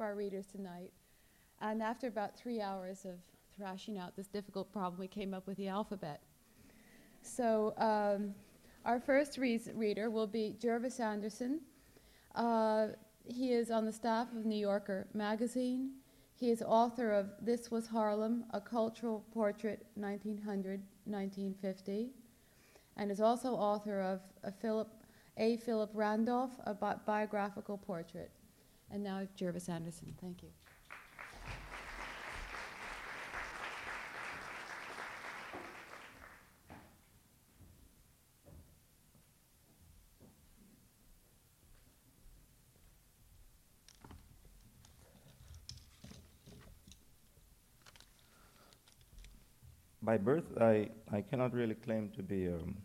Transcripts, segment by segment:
for our readers tonight. And after about three hours of thrashing out this difficult problem, we came up with the alphabet. So um, our first re- reader will be Jervis Anderson. Uh, he is on the staff of New Yorker magazine. He is author of This Was Harlem, A Cultural Portrait, 1900 1950, and is also author of a Philip, A. Philip Randolph, a bi- biographical portrait. And now Jervis Anderson. Thank you. by birth, I, I cannot really claim to be um,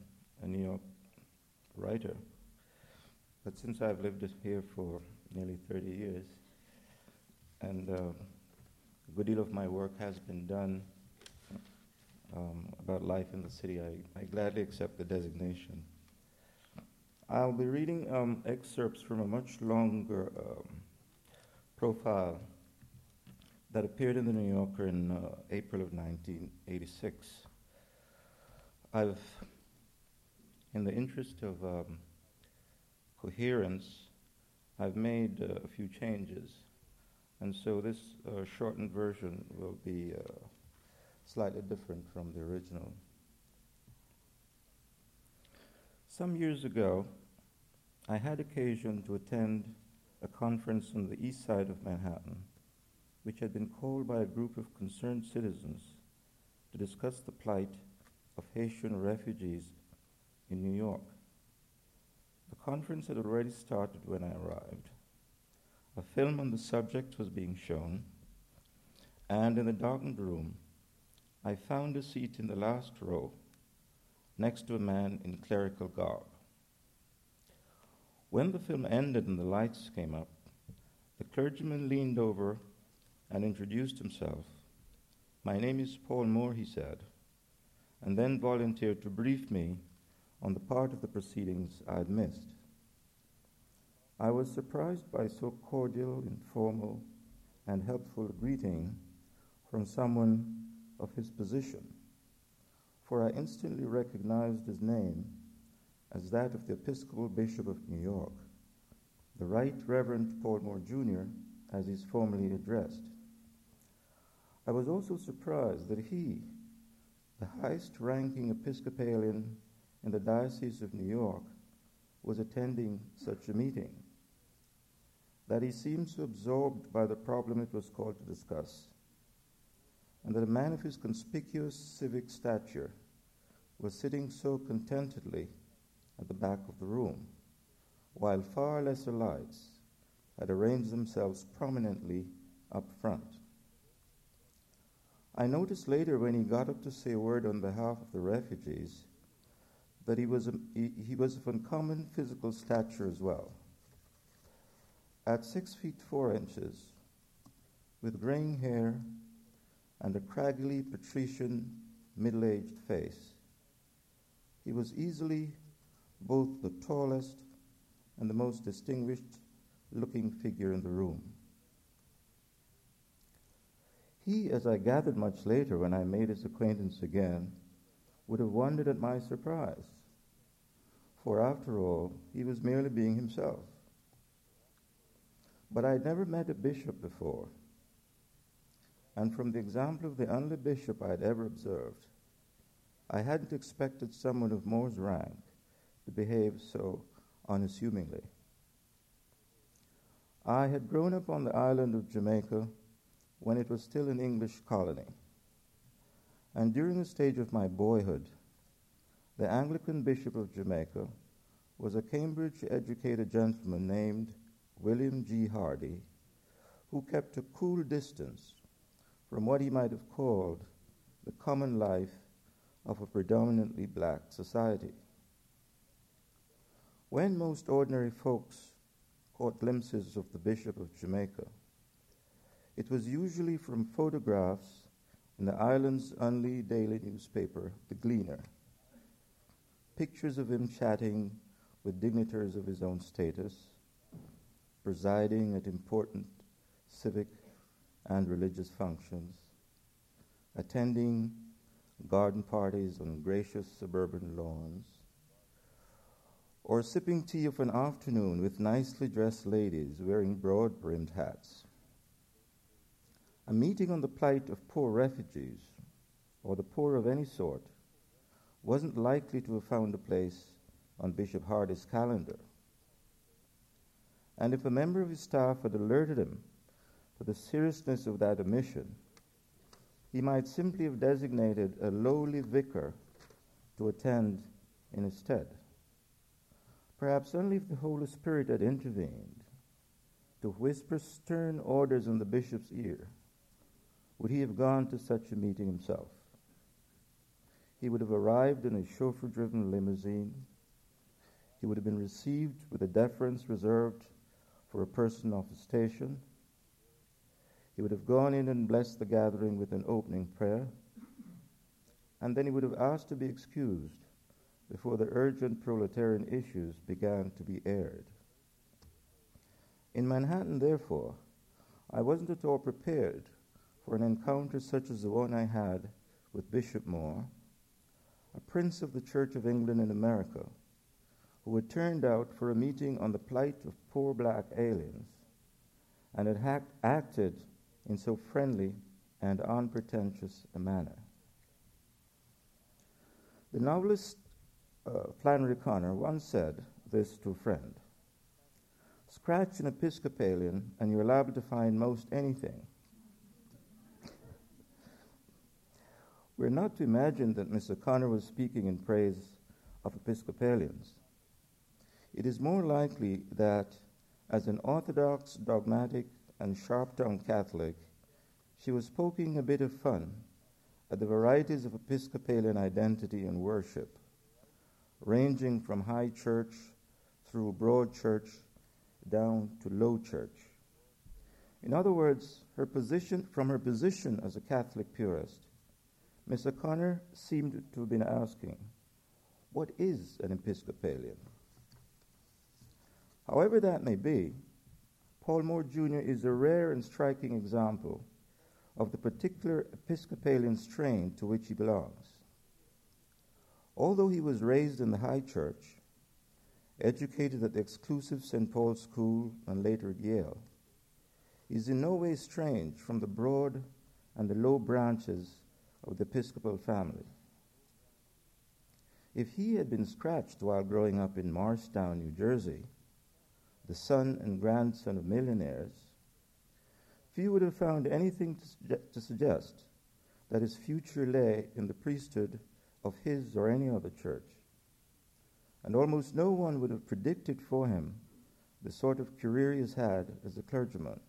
a New York writer. But since I've lived here for nearly 30 years, and uh, a good deal of my work has been done um, about life in the city, I, I gladly accept the designation. I'll be reading um, excerpts from a much longer um, profile that appeared in the New Yorker in uh, April of 1986. I've, in the interest of um, coherence, I've made uh, a few changes. And so this uh, shortened version will be uh, slightly different from the original. Some years ago, I had occasion to attend a conference on the east side of Manhattan which had been called by a group of concerned citizens to discuss the plight of Haitian refugees in New York. The conference had already started when I arrived. A film on the subject was being shown, and in the darkened room, I found a seat in the last row next to a man in clerical garb. When the film ended and the lights came up, the clergyman leaned over and introduced himself. My name is Paul Moore, he said, and then volunteered to brief me on the part of the proceedings I had missed. I was surprised by so cordial, informal, and helpful a greeting from someone of his position, for I instantly recognized his name as that of the Episcopal Bishop of New York, the Right Reverend Paul Moore Jr., as he's formally addressed. I was also surprised that he, the highest ranking Episcopalian in the Diocese of New York, was attending such a meeting. That he seemed so absorbed by the problem it was called to discuss, and that a man of his conspicuous civic stature was sitting so contentedly at the back of the room, while far lesser lights had arranged themselves prominently up front. I noticed later when he got up to say a word on behalf of the refugees that he was, a, he, he was of uncommon physical stature as well. At six feet four inches, with graying hair and a craggly patrician middle aged face, he was easily both the tallest and the most distinguished looking figure in the room. He, as I gathered much later when I made his acquaintance again, would have wondered at my surprise. For after all, he was merely being himself. But I had never met a bishop before. And from the example of the only bishop I had ever observed, I hadn't expected someone of Moore's rank to behave so unassumingly. I had grown up on the island of Jamaica when it was still an English colony. And during the stage of my boyhood, the Anglican Bishop of Jamaica was a Cambridge educated gentleman named William G. Hardy, who kept a cool distance from what he might have called the common life of a predominantly black society. When most ordinary folks caught glimpses of the Bishop of Jamaica, it was usually from photographs in the island's only daily newspaper, The Gleaner. Pictures of him chatting with dignitaries of his own status, presiding at important civic and religious functions, attending garden parties on gracious suburban lawns, or sipping tea of an afternoon with nicely dressed ladies wearing broad brimmed hats. A meeting on the plight of poor refugees, or the poor of any sort, wasn't likely to have found a place on Bishop Hardy's calendar. And if a member of his staff had alerted him to the seriousness of that omission, he might simply have designated a lowly vicar to attend in his stead. Perhaps only if the Holy Spirit had intervened to whisper stern orders in the bishop's ear would he have gone to such a meeting himself. He would have arrived in a chauffeur driven limousine. He would have been received with a deference reserved for a person of his station. He would have gone in and blessed the gathering with an opening prayer. And then he would have asked to be excused before the urgent proletarian issues began to be aired. In Manhattan, therefore, I wasn't at all prepared for an encounter such as the one I had with Bishop Moore, a prince of the Church of England in America, who had turned out for a meeting on the plight of poor black aliens and had acted in so friendly and unpretentious a manner. The novelist uh, Flannery O'Connor once said this to a friend Scratch an Episcopalian, and you're liable to find most anything. We're not to imagine that Mr. Connor was speaking in praise of Episcopalians. It is more likely that, as an orthodox, dogmatic, and sharp tongued Catholic, she was poking a bit of fun at the varieties of Episcopalian identity and worship ranging from high church through broad church down to low church. In other words, her position, from her position as a Catholic purist, Miss O'Connor seemed to have been asking, What is an Episcopalian? However that may be, Paul Moore Jr. is a rare and striking example of the particular Episcopalian strain to which he belongs. Although he was raised in the high church, educated at the exclusive St. Paul's School and later at Yale, he is in no way strange from the broad and the low branches of the Episcopal family. If he had been scratched while growing up in Morristown, New Jersey, the son and grandson of millionaires, few would have found anything to, to suggest that his future lay in the priesthood of his or any other church. And almost no one would have predicted for him the sort of career he has had as a clergyman.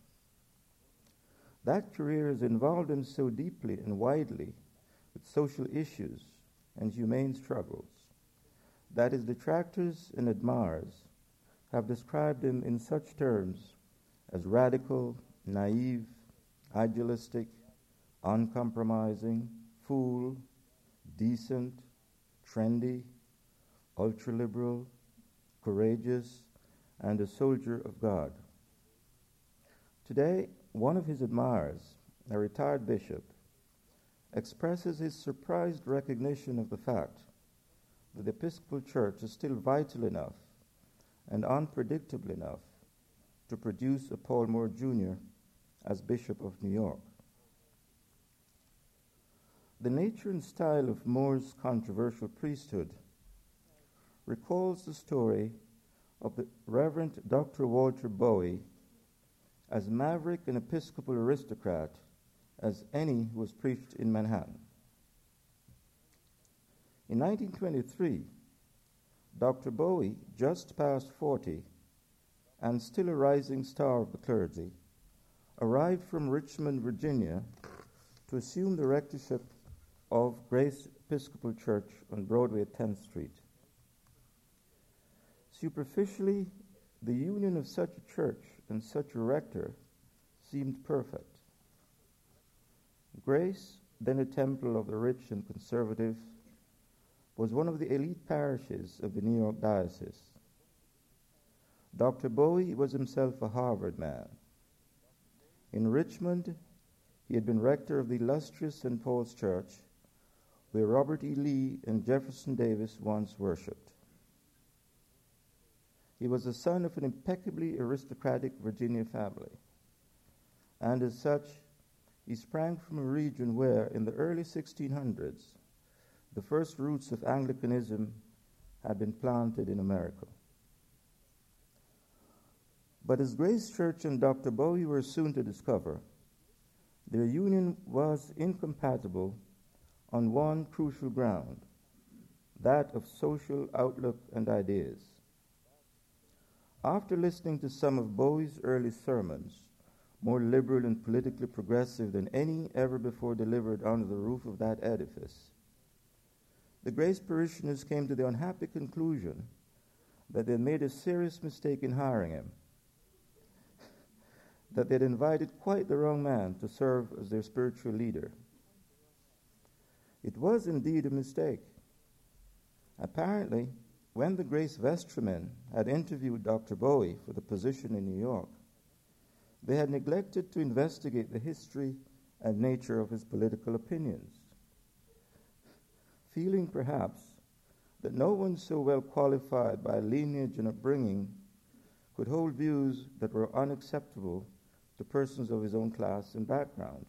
That career has involved him so deeply and widely with social issues and humane struggles that his detractors and admirers have described him in such terms as radical, naive, idealistic, uncompromising, fool, decent, trendy, ultra liberal, courageous, and a soldier of God. Today, one of his admirers, a retired bishop, expresses his surprised recognition of the fact that the Episcopal Church is still vital enough and unpredictable enough to produce a Paul Moore Jr. as Bishop of New York. The nature and style of Moore's controversial priesthood recalls the story of the Reverend Dr. Walter Bowie as maverick and Episcopal aristocrat as any who was preached in Manhattan. In 1923, Dr. Bowie, just past 40 and still a rising star of the clergy, arrived from Richmond, Virginia, to assume the rectorship of Grace Episcopal Church on Broadway at 10th Street. Superficially, the union of such a church and such a rector seemed perfect. Grace, then a temple of the rich and conservative, was one of the elite parishes of the New York Diocese. Dr. Bowie was himself a Harvard man. In Richmond, he had been rector of the illustrious St. Paul's Church, where Robert E. Lee and Jefferson Davis once worshipped. He was the son of an impeccably aristocratic Virginia family, and as such, he sprang from a region where, in the early 1600s, the first roots of Anglicanism had been planted in America. But as Grace Church and Dr. Bowie were soon to discover, their union was incompatible on one crucial ground that of social outlook and ideas. After listening to some of Bowie's early sermons, more liberal and politically progressive than any ever before delivered under the roof of that edifice, the Grace parishioners came to the unhappy conclusion that they had made a serious mistake in hiring him, that they had invited quite the wrong man to serve as their spiritual leader. It was indeed a mistake. Apparently, when the Grace vestrymen had interviewed Dr. Bowie for the position in New York, they had neglected to investigate the history and nature of his political opinions feeling perhaps that no one so well qualified by lineage and upbringing could hold views that were unacceptable to persons of his own class and background.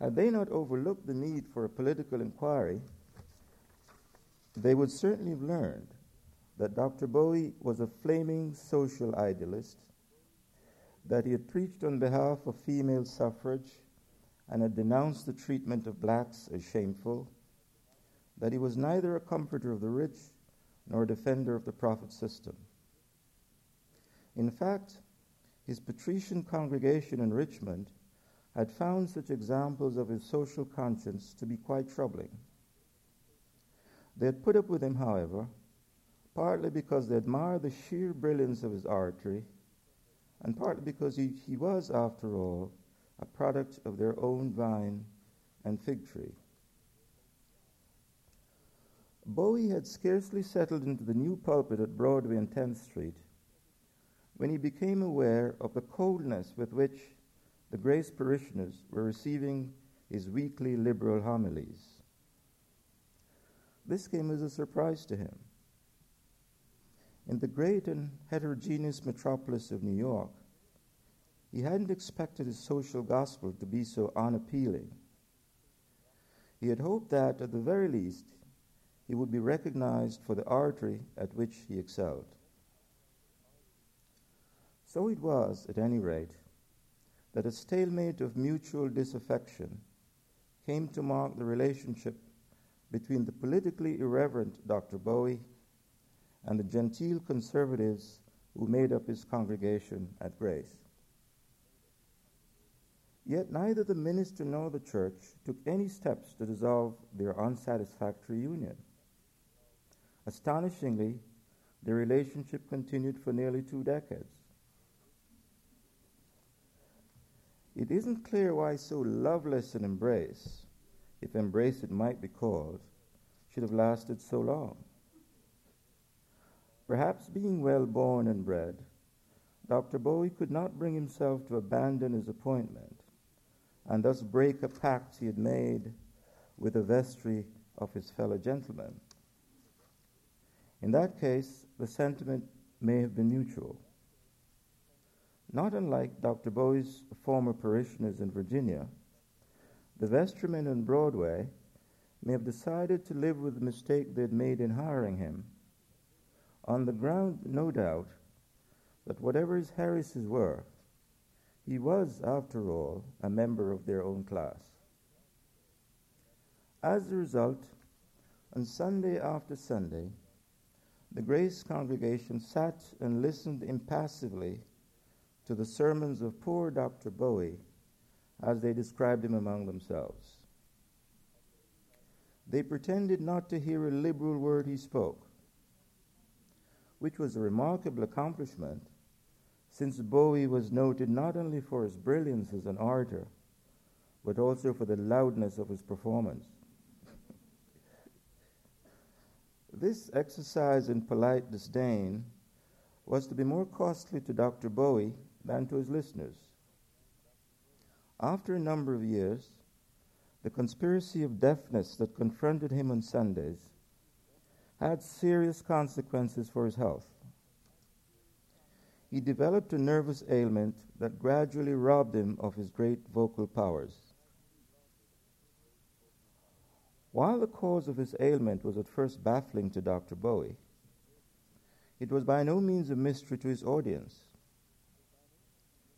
Had they not overlooked the need for a political inquiry, they would certainly have learned that Dr. Bowie was a flaming social idealist, that he had preached on behalf of female suffrage and had denounced the treatment of blacks as shameful, that he was neither a comforter of the rich nor a defender of the profit system. In fact, his patrician congregation in Richmond had found such examples of his social conscience to be quite troubling. They had put up with him, however, partly because they admired the sheer brilliance of his oratory, and partly because he, he was, after all, a product of their own vine and fig tree. Bowie had scarcely settled into the new pulpit at Broadway and 10th Street when he became aware of the coldness with which the Grace parishioners were receiving his weekly liberal homilies. This came as a surprise to him. In the great and heterogeneous metropolis of New York, he hadn't expected his social gospel to be so unappealing. He had hoped that, at the very least, he would be recognized for the oratory at which he excelled. So it was, at any rate, that a stalemate of mutual disaffection came to mark the relationship between the politically irreverent Dr. Bowie and the genteel conservatives who made up his congregation at Grace. Yet neither the minister nor the church took any steps to dissolve their unsatisfactory union. Astonishingly, the relationship continued for nearly two decades. It isn't clear why so loveless an embrace, if embrace it might be called, should have lasted so long. Perhaps being well born and bred, Dr. Bowie could not bring himself to abandon his appointment and thus break a pact he had made with the vestry of his fellow gentlemen. In that case, the sentiment may have been mutual. Not unlike Dr. Bowie's former parishioners in Virginia, the vestrymen on Broadway may have decided to live with the mistake they had made in hiring him, on the ground, no doubt, that whatever his heresies were, he was, after all, a member of their own class. As a result, on Sunday after Sunday, the Grace congregation sat and listened impassively to the sermons of poor Dr. Bowie as they described him among themselves. They pretended not to hear a liberal word he spoke, which was a remarkable accomplishment since Bowie was noted not only for his brilliance as an orator, but also for the loudness of his performance. This exercise in polite disdain was to be more costly to Dr. Bowie than to his listeners. After a number of years, the conspiracy of deafness that confronted him on Sundays had serious consequences for his health. He developed a nervous ailment that gradually robbed him of his great vocal powers. While the cause of his ailment was at first baffling to Dr. Bowie, it was by no means a mystery to his audience.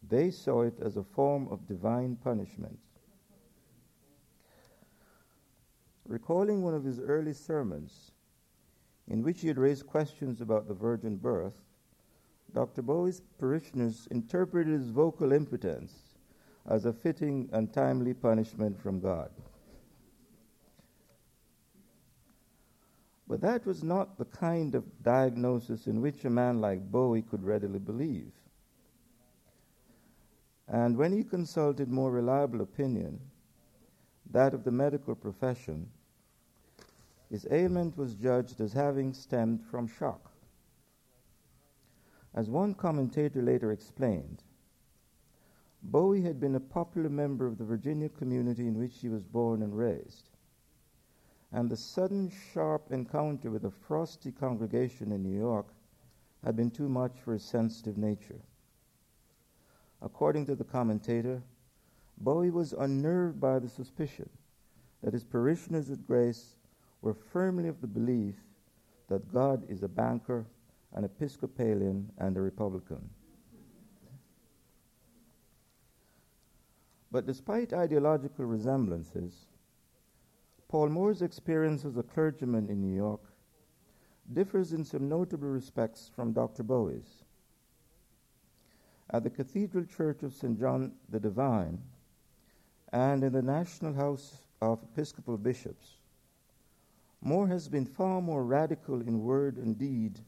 They saw it as a form of divine punishment. Recalling one of his early sermons, in which he had raised questions about the virgin birth, Dr. Bowie's parishioners interpreted his vocal impotence as a fitting and timely punishment from God. But that was not the kind of diagnosis in which a man like Bowie could readily believe. And when he consulted more reliable opinion, that of the medical profession, his ailment was judged as having stemmed from shock. As one commentator later explained, Bowie had been a popular member of the Virginia community in which he was born and raised, and the sudden sharp encounter with a frosty congregation in New York had been too much for his sensitive nature. According to the commentator, Bowie was unnerved by the suspicion that his parishioners at Grace were firmly of the belief that God is a banker, an Episcopalian, and a Republican. But despite ideological resemblances, Paul Moore's experience as a clergyman in New York differs in some notable respects from Dr. Bowie's. At the Cathedral Church of St. John the Divine and in the National House of Episcopal Bishops, Moore has been far more radical in word and deed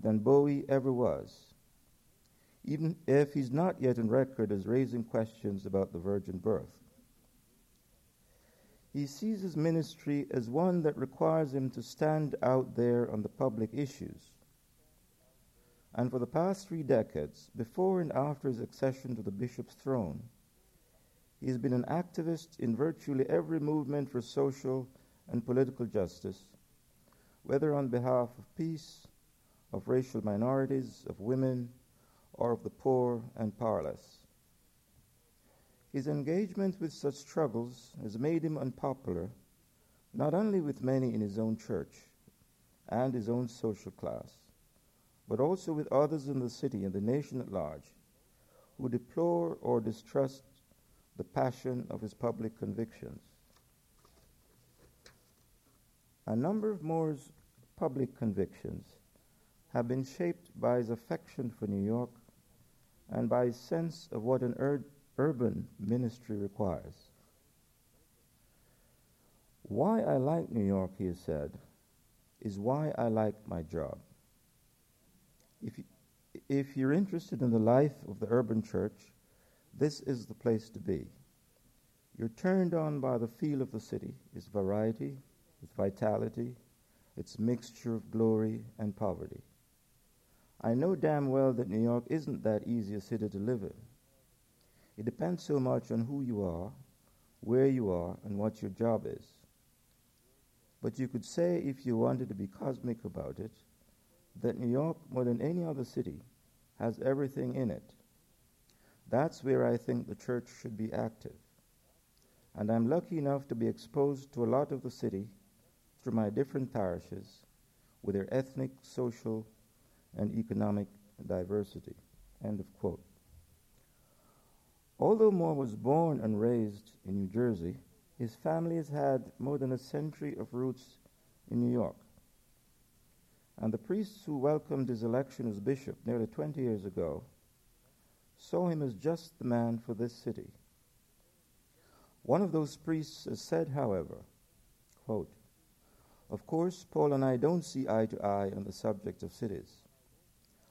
than Bowie ever was, even if he's not yet in record as raising questions about the virgin birth. He sees his ministry as one that requires him to stand out there on the public issues. And for the past three decades, before and after his accession to the bishop's throne, he has been an activist in virtually every movement for social and political justice, whether on behalf of peace, of racial minorities, of women, or of the poor and powerless. His engagement with such struggles has made him unpopular, not only with many in his own church and his own social class, but also with others in the city and the nation at large who deplore or distrust the passion of his public convictions. A number of Moore's public convictions have been shaped by his affection for New York and by his sense of what an ur- urban ministry requires. Why I like New York, he has said, is why I like my job. If, you, if you're interested in the life of the urban church, this is the place to be. You're turned on by the feel of the city, its variety, its vitality, its mixture of glory and poverty. I know damn well that New York isn't that easy a city to live in. It depends so much on who you are, where you are, and what your job is. But you could say, if you wanted to be cosmic about it, that New York, more than any other city, has everything in it. That's where I think the church should be active. And I'm lucky enough to be exposed to a lot of the city through my different parishes with their ethnic, social, and economic diversity. End of quote. Although Moore was born and raised in New Jersey, his family has had more than a century of roots in New York. And the priests who welcomed his election as bishop nearly 20 years ago saw him as just the man for this city. One of those priests said, however, quote, Of course, Paul and I don't see eye to eye on the subject of cities.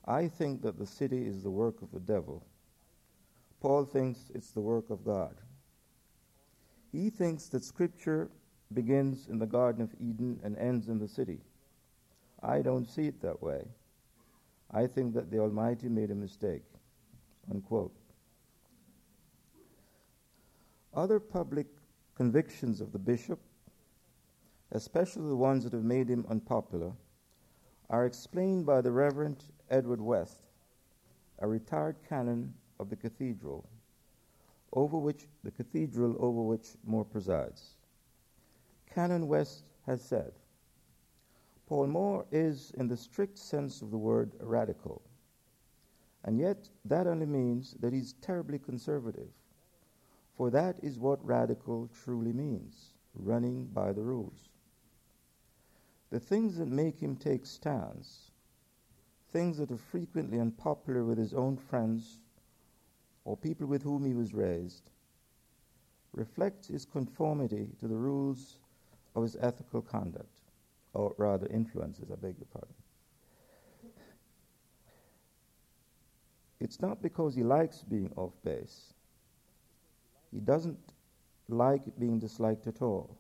I think that the city is the work of the devil. Paul thinks it's the work of God. He thinks that Scripture begins in the Garden of Eden and ends in the city. I don't see it that way. I think that the Almighty made a mistake. Unquote. Other public convictions of the bishop, especially the ones that have made him unpopular, are explained by the Reverend Edward West, a retired canon of the cathedral, over which the cathedral over which Moore presides. Canon West has said, Paul Moore is, in the strict sense of the word, radical. And yet, that only means that he's terribly conservative. For that is what radical truly means running by the rules. The things that make him take stands, things that are frequently unpopular with his own friends or people with whom he was raised, reflect his conformity to the rules of his ethical conduct, or rather influences, I beg your pardon. It's not because he likes being off base. He doesn't like being disliked at all.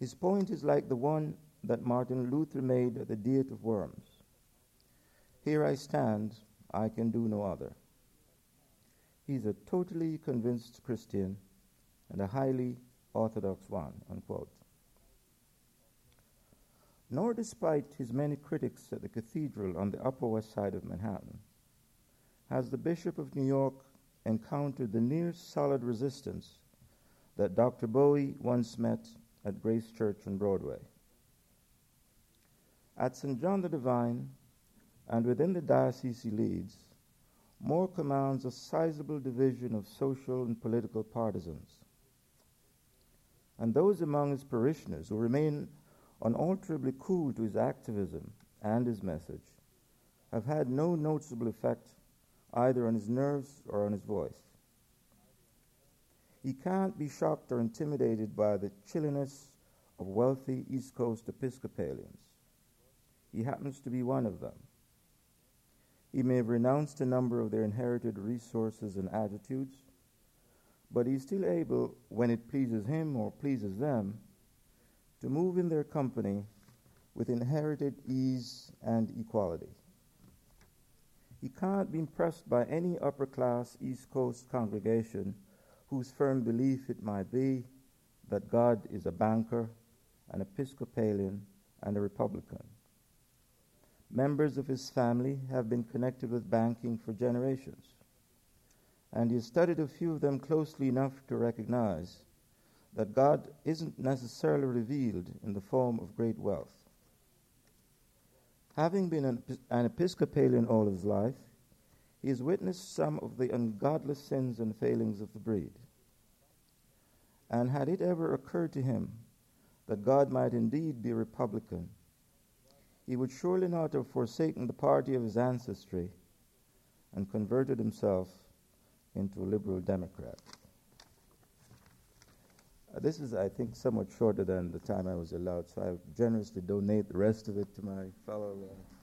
His point is like the one that Martin Luther made at the Diet of Worms. Here I stand, I can do no other. He's a totally convinced Christian and a highly orthodox one, unquote. Nor despite his many critics at the cathedral on the Upper West Side of Manhattan, has the Bishop of New York encountered the near solid resistance that Dr. Bowie once met at Grace Church on Broadway. At St. John the Divine, and within the diocese he leads, Moore commands a sizable division of social and political partisans. And those among his parishioners who remain unalterably cool to his activism and his message have had no noticeable effect either on his nerves or on his voice. He can't be shocked or intimidated by the chilliness of wealthy East Coast Episcopalians. He happens to be one of them. He may have renounced a number of their inherited resources and attitudes, but he's still able, when it pleases him or pleases them, to move in their company with inherited ease and equality. He can't be impressed by any upper class East Coast congregation whose firm belief it might be that God is a banker, an Episcopalian, and a Republican. Members of his family have been connected with banking for generations, and he studied a few of them closely enough to recognize that God isn't necessarily revealed in the form of great wealth. Having been an, an Episcopalian all his life, he has witnessed some of the ungodly sins and failings of the breed. And had it ever occurred to him that God might indeed be Republican, he would surely not have forsaken the party of his ancestry and converted himself into a liberal Democrat. Uh, this is, I think, somewhat shorter than the time I was allowed, so I generously donate the rest of it to my fellow. Uh,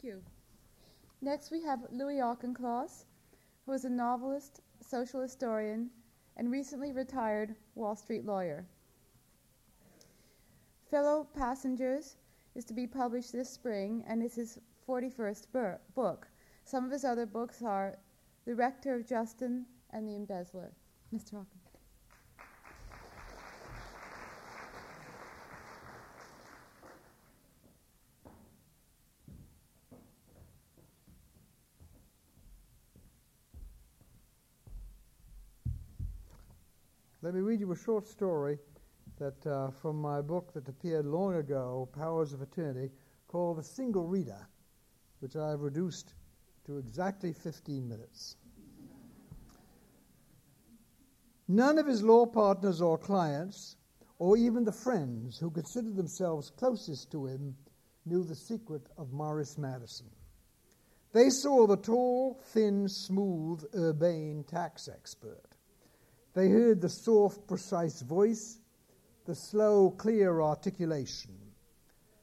Thank you. Next, we have Louis Auchincloss, who is a novelist, social historian, and recently retired Wall Street lawyer. Fellow Passengers is to be published this spring and is his 41st bur- book. Some of his other books are The Rector of Justin and The Embezzler. Mr. Hawkins. Let me read you a short story that uh, from my book that appeared long ago, Powers of Attorney, called The Single Reader, which I have reduced to exactly 15 minutes. None of his law partners or clients, or even the friends who considered themselves closest to him, knew the secret of Morris Madison. They saw the tall, thin, smooth, urbane tax expert. They heard the soft, precise voice the slow, clear articulation.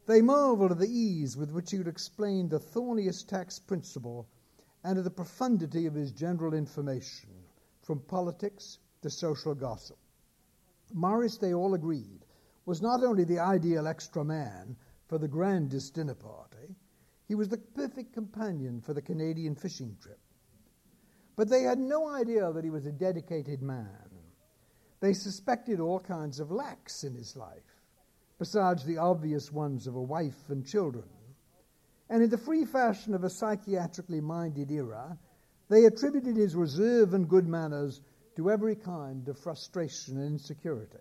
They marveled at the ease with which he would explain the thorniest tax principle and at the profundity of his general information, from politics to social gossip. Morris, they all agreed, was not only the ideal extra man for the grandest dinner party, he was the perfect companion for the Canadian fishing trip. But they had no idea that he was a dedicated man. They suspected all kinds of lacks in his life, besides the obvious ones of a wife and children. And in the free fashion of a psychiatrically minded era, they attributed his reserve and good manners to every kind of frustration and insecurity.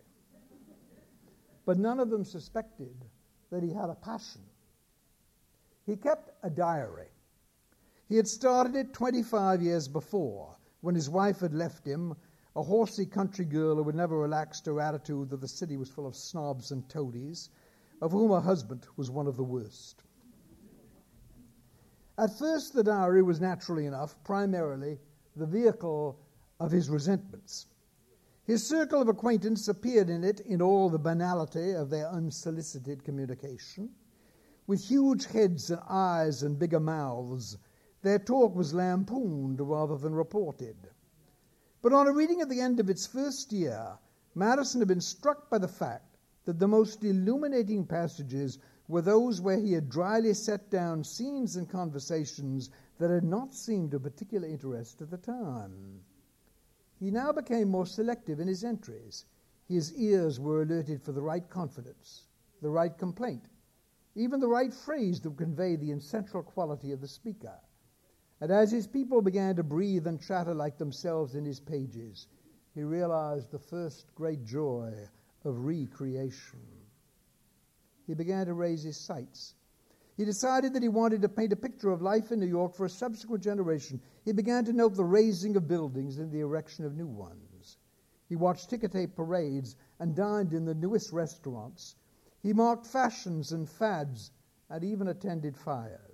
But none of them suspected that he had a passion. He kept a diary. He had started it 25 years before, when his wife had left him, a horsey country girl who had never relaxed her attitude that the city was full of snobs and toadies, of whom her husband was one of the worst. At first, the diary was naturally enough primarily the vehicle of his resentments. His circle of acquaintance appeared in it in all the banality of their unsolicited communication. With huge heads and eyes and bigger mouths, their talk was lampooned rather than reported. But on a reading at the end of its first year, Madison had been struck by the fact that the most illuminating passages were those where he had dryly set down scenes and conversations that had not seemed of particular interest at the time. He now became more selective in his entries. His ears were alerted for the right confidence, the right complaint, even the right phrase that would convey the essential quality of the speaker. And as his people began to breathe and chatter like themselves in his pages, he realized the first great joy of recreation. He began to raise his sights. He decided that he wanted to paint a picture of life in New York for a subsequent generation. He began to note the raising of buildings and the erection of new ones. He watched ticker tape parades and dined in the newest restaurants. He marked fashions and fads and even attended fires.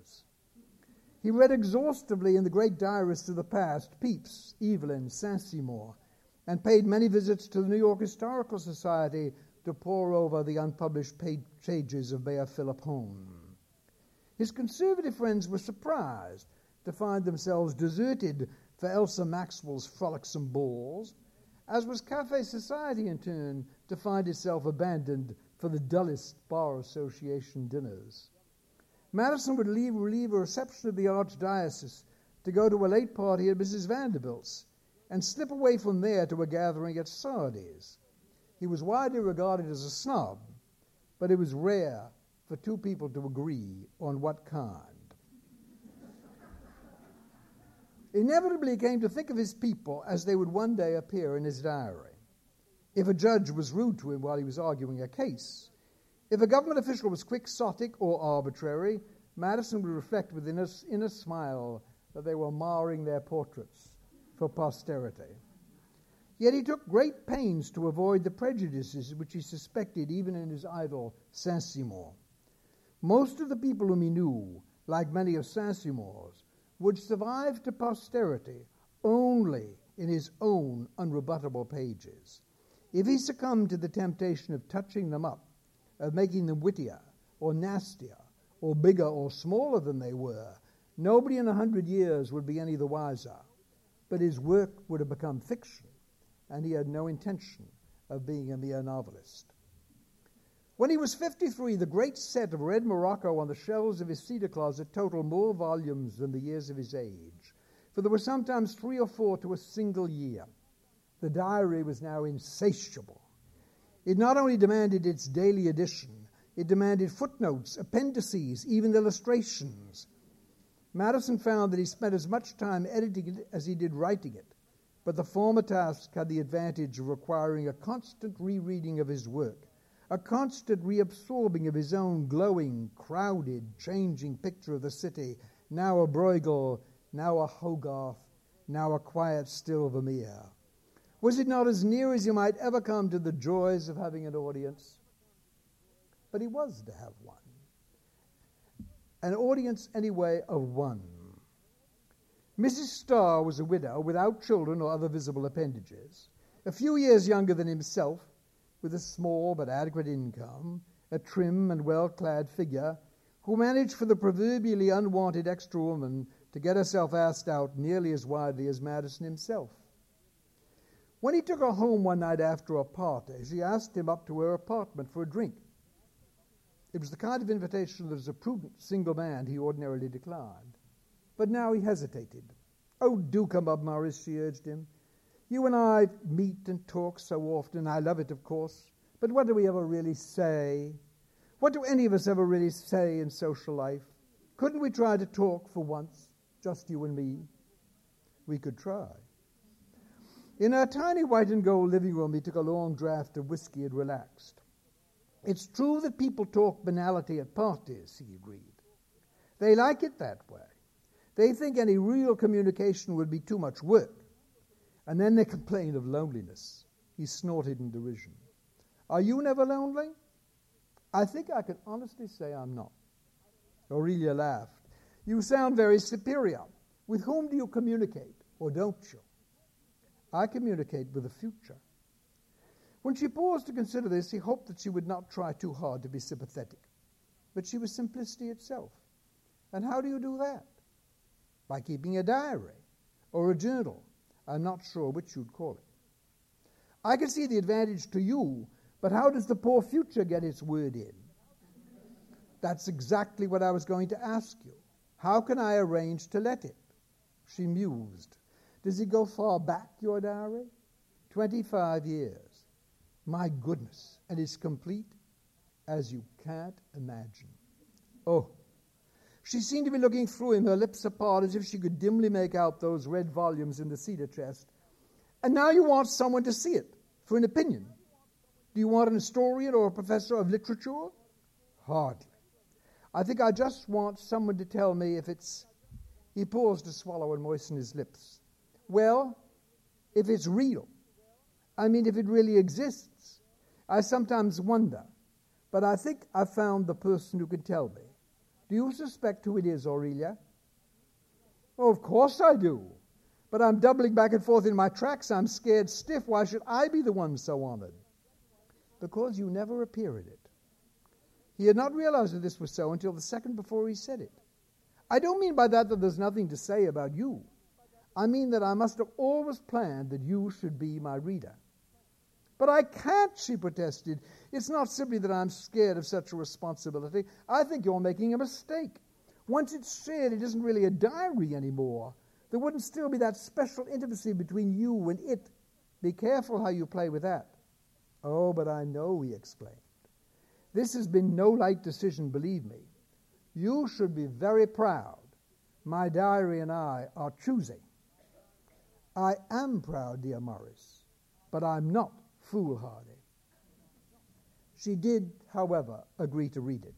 He read exhaustively in the great diarists of the past, Pepys, Evelyn, Saint-Simon, and paid many visits to the New York Historical Society to pore over the unpublished pages of Mayor Philip Hone. His conservative friends were surprised to find themselves deserted for Elsa Maxwell's frolicsome balls, as was Cafe Society in turn to find itself abandoned for the dullest bar association dinners. Madison would leave, leave a reception of the archdiocese to go to a late party at Mrs. Vanderbilt's and slip away from there to a gathering at Sardi's. He was widely regarded as a snob, but it was rare for two people to agree on what kind. Inevitably, he came to think of his people as they would one day appear in his diary. If a judge was rude to him while he was arguing a case, if a government official was quixotic or arbitrary, Madison would reflect with a inner smile that they were marring their portraits for posterity. Yet he took great pains to avoid the prejudices which he suspected even in his idol Saint Simon. Most of the people whom he knew, like many of Saint Simon's, would survive to posterity only in his own unrebuttable pages. If he succumbed to the temptation of touching them up, of making them wittier or nastier or bigger or smaller than they were, nobody in a hundred years would be any the wiser. But his work would have become fiction and he had no intention of being a mere novelist. When he was 53, the great set of red Morocco on the shelves of his cedar closet totaled more volumes than the years of his age, for there were sometimes three or four to a single year. The diary was now insatiable. It not only demanded its daily edition, it demanded footnotes, appendices, even illustrations. Madison found that he spent as much time editing it as he did writing it. But the former task had the advantage of requiring a constant rereading of his work, a constant reabsorbing of his own glowing, crowded, changing picture of the city, now a Bruegel, now a Hogarth, now a quiet, still Vermeer. Was it not as near as you might ever come to the joys of having an audience? But he was to have one. An audience, anyway, of one. Mrs. Starr was a widow without children or other visible appendages, a few years younger than himself, with a small but adequate income, a trim and well clad figure, who managed for the proverbially unwanted extra woman to get herself asked out nearly as widely as Madison himself. When he took her home one night after a party, she asked him up to her apartment for a drink. It was the kind of invitation that as a prudent single man he ordinarily declined. But now he hesitated. Oh, do come up, Morris, she urged him. You and I meet and talk so often. I love it, of course. But what do we ever really say? What do any of us ever really say in social life? Couldn't we try to talk for once, just you and me? We could try. In our tiny white and gold living room, he took a long draught of whiskey and relaxed. It's true that people talk banality at parties, he agreed. They like it that way. They think any real communication would be too much work. And then they complain of loneliness. He snorted in derision. Are you never lonely? I think I can honestly say I'm not. Aurelia laughed. You sound very superior. With whom do you communicate, or don't you? I communicate with the future. When she paused to consider this, he hoped that she would not try too hard to be sympathetic. But she was simplicity itself. And how do you do that? By keeping a diary or a journal. I'm not sure which you'd call it. I can see the advantage to you, but how does the poor future get its word in? That's exactly what I was going to ask you. How can I arrange to let it? She mused. Does it go far back, your diary? 25 years. My goodness. And it's complete as you can't imagine. Oh. She seemed to be looking through him, her lips apart, as if she could dimly make out those red volumes in the cedar chest. And now you want someone to see it for an opinion. Do you want an historian or a professor of literature? Hardly. I think I just want someone to tell me if it's. He paused to swallow and moisten his lips. Well, if it's real. I mean, if it really exists. I sometimes wonder, but I think I've found the person who can tell me. Do you suspect who it is, Aurelia? Oh, of course I do. But I'm doubling back and forth in my tracks. I'm scared stiff. Why should I be the one so honored? Because you never appear in it. He had not realized that this was so until the second before he said it. I don't mean by that that there's nothing to say about you. I mean that I must have always planned that you should be my reader. But I can't, she protested. It's not simply that I'm scared of such a responsibility. I think you're making a mistake. Once it's shared, it isn't really a diary anymore. There wouldn't still be that special intimacy between you and it. Be careful how you play with that. Oh, but I know, he explained. This has been no light decision, believe me. You should be very proud. My diary and I are choosing. I am proud, dear Morris, but I'm not foolhardy. She did, however, agree to read it.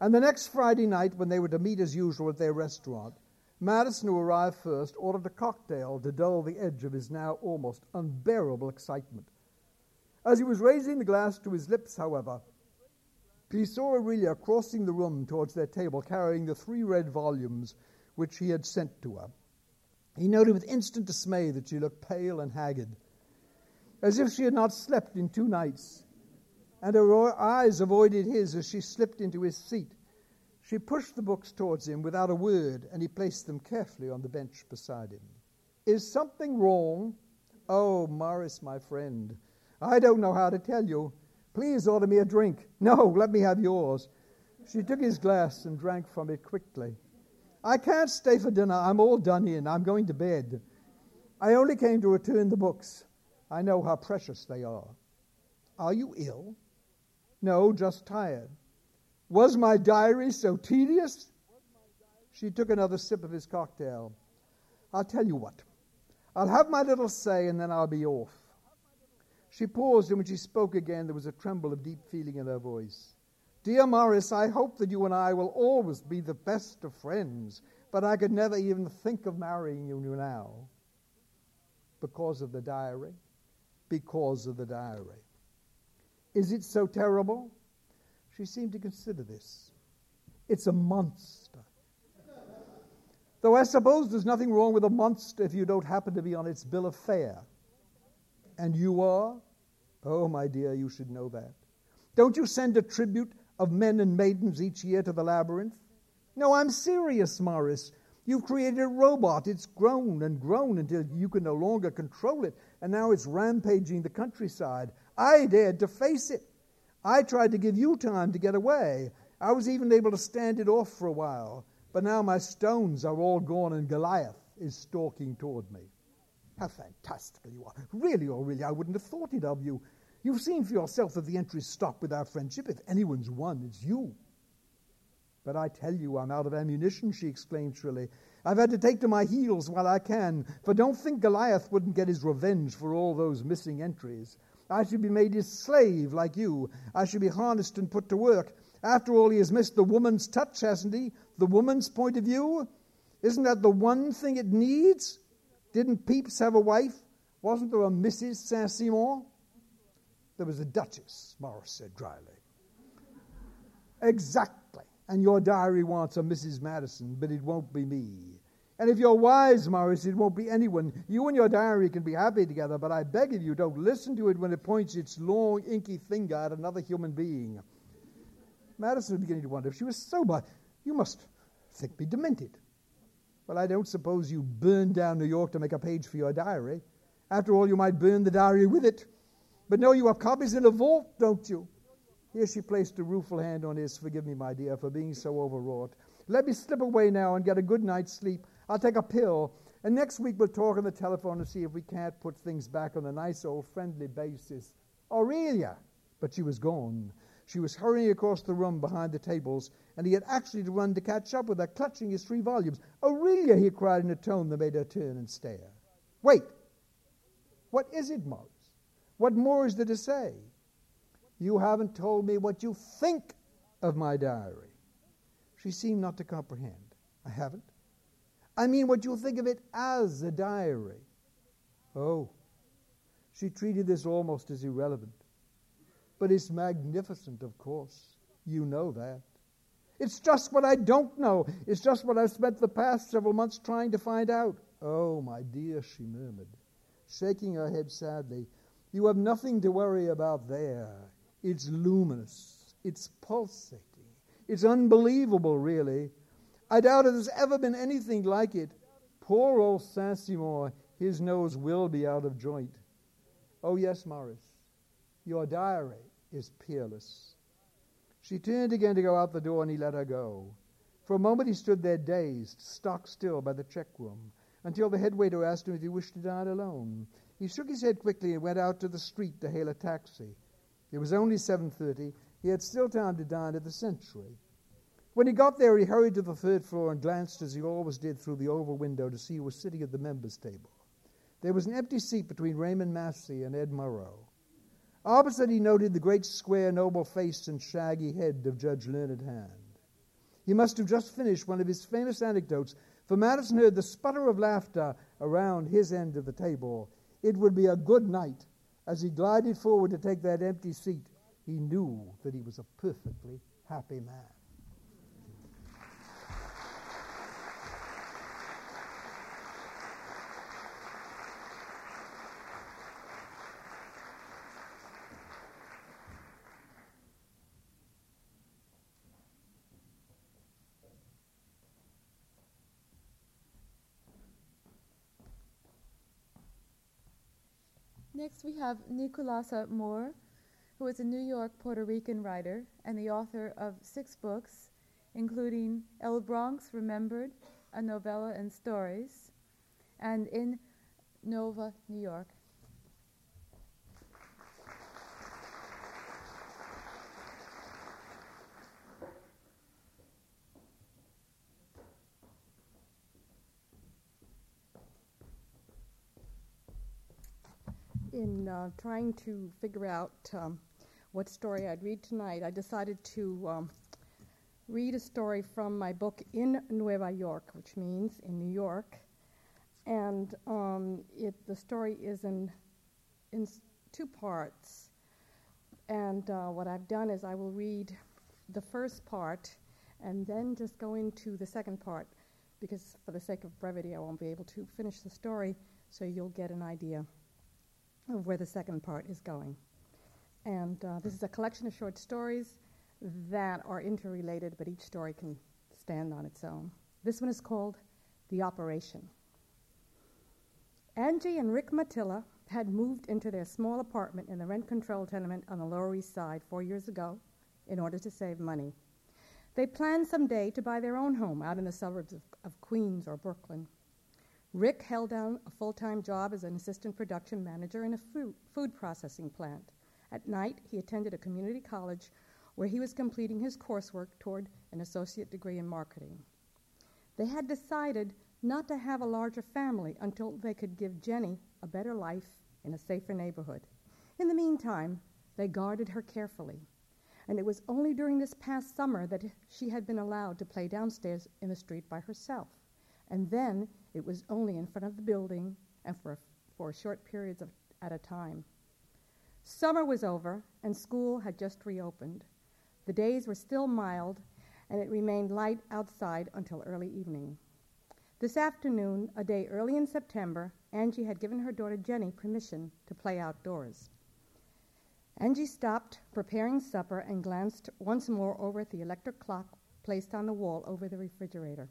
And the next Friday night, when they were to meet as usual at their restaurant, Madison, who arrived first, ordered a cocktail to dull the edge of his now almost unbearable excitement. As he was raising the glass to his lips, however, he saw Aurelia crossing the room towards their table, carrying the three red volumes which he had sent to her. He noted with instant dismay that she looked pale and haggard as if she had not slept in two nights, and her eyes avoided his as she slipped into his seat. She pushed the books towards him without a word, and he placed them carefully on the bench beside him. Is something wrong? Oh, Morris, my friend, I don't know how to tell you. Please order me a drink. No, let me have yours. She took his glass and drank from it quickly. I can't stay for dinner. I'm all done in. I'm going to bed. I only came to return the books. I know how precious they are. Are you ill? No, just tired. Was my diary so tedious? She took another sip of his cocktail. I'll tell you what. I'll have my little say and then I'll be off. She paused, and when she spoke again, there was a tremble of deep feeling in her voice. Dear Morris, I hope that you and I will always be the best of friends, but I could never even think of marrying you now because of the diary because of the diary. Is it so terrible? She seemed to consider this. It's a monster. Though I suppose there's nothing wrong with a monster if you don't happen to be on its bill of fare. And you are? Oh, my dear, you should know that. Don't you send a tribute of men and maidens each year to the labyrinth? No, I'm serious, Morris. You've created a robot. It's grown and grown until you can no longer control it, and now it's rampaging the countryside. I dared to face it. I tried to give you time to get away. I was even able to stand it off for a while. But now my stones are all gone, and Goliath is stalking toward me. How fantastical you are. Really or really, I wouldn't have thought it of you. You've seen for yourself that the entries stop without friendship. If anyone's won, it's you. But I tell you, I'm out of ammunition, she exclaimed shrilly. I've had to take to my heels while I can, for don't think Goliath wouldn't get his revenge for all those missing entries. I should be made his slave like you. I should be harnessed and put to work. After all, he has missed the woman's touch, hasn't he? The woman's point of view? Isn't that the one thing it needs? Didn't Pepys have a wife? Wasn't there a Mrs. Saint Simon? There was a Duchess, Morris said dryly. exactly. And your diary wants a Mrs. Madison, but it won't be me. And if you're wise, Morris, it won't be anyone. You and your diary can be happy together, but I beg of you, don't listen to it when it points its long, inky finger at another human being. Madison was beginning to wonder if she was sober. You must think me demented. Well, I don't suppose you burned down New York to make a page for your diary. After all, you might burn the diary with it. But no, you have copies in the vault, don't you? Here she placed a rueful hand on his. Forgive me, my dear, for being so overwrought. Let me slip away now and get a good night's sleep. I'll take a pill. And next week we'll talk on the telephone to see if we can't put things back on a nice old friendly basis. Aurelia! But she was gone. She was hurrying across the room behind the tables, and he had actually to run to catch up with her, clutching his three volumes. Aurelia, he cried in a tone that made her turn and stare. Wait! What is it, Morris? What more is there to say? You haven't told me what you think of my diary. She seemed not to comprehend. I haven't? I mean, what you think of it as a diary. Oh, she treated this almost as irrelevant. But it's magnificent, of course. You know that. It's just what I don't know. It's just what I've spent the past several months trying to find out. Oh, my dear, she murmured, shaking her head sadly. You have nothing to worry about there. It's luminous, it's pulsating, it's unbelievable, really. I doubt if there's ever been anything like it. Poor old Saint Simon, his nose will be out of joint. Oh, yes, Morris, your diary is peerless. She turned again to go out the door, and he let her go. For a moment he stood there dazed, stock still by the check room, until the head waiter asked him if he wished to dine alone. He shook his head quickly and went out to the street to hail a taxi. It was only 7.30. He had still time to dine at the Century. When he got there, he hurried to the third floor and glanced, as he always did, through the oval window to see who was sitting at the members' table. There was an empty seat between Raymond Massey and Ed Murrow. Opposite, he noted the great square, noble face and shaggy head of Judge Learned Hand. He must have just finished one of his famous anecdotes, for Madison heard the sputter of laughter around his end of the table. It would be a good night. As he glided forward to take that empty seat, he knew that he was a perfectly happy man. Next, we have Nicholasa Mohr, who is a New York Puerto Rican writer and the author of six books, including El Bronx Remembered, a novella and stories, and In Nova, New York. in uh, trying to figure out um, what story I'd read tonight, I decided to um, read a story from my book In Nueva York, which means in New York. And um, it, the story is in, in two parts. And uh, what I've done is I will read the first part and then just go into the second part because, for the sake of brevity, I won't be able to finish the story, so you'll get an idea of where the second part is going. And uh, this is a collection of short stories that are interrelated, but each story can stand on its own. This one is called the operation. Angie and Rick Matilla had moved into their small apartment in the rent control tenement on the Lower East Side four years ago in order to save money. They planned someday to buy their own home out in the suburbs of, of Queens or Brooklyn. Rick held down a full time job as an assistant production manager in a food, food processing plant. At night, he attended a community college where he was completing his coursework toward an associate degree in marketing. They had decided not to have a larger family until they could give Jenny a better life in a safer neighborhood. In the meantime, they guarded her carefully. And it was only during this past summer that she had been allowed to play downstairs in the street by herself. And then it was only in front of the building and for, for short periods of, at a time. Summer was over, and school had just reopened. The days were still mild, and it remained light outside until early evening. This afternoon, a day early in September, Angie had given her daughter Jenny permission to play outdoors. Angie stopped preparing supper and glanced once more over at the electric clock placed on the wall over the refrigerator.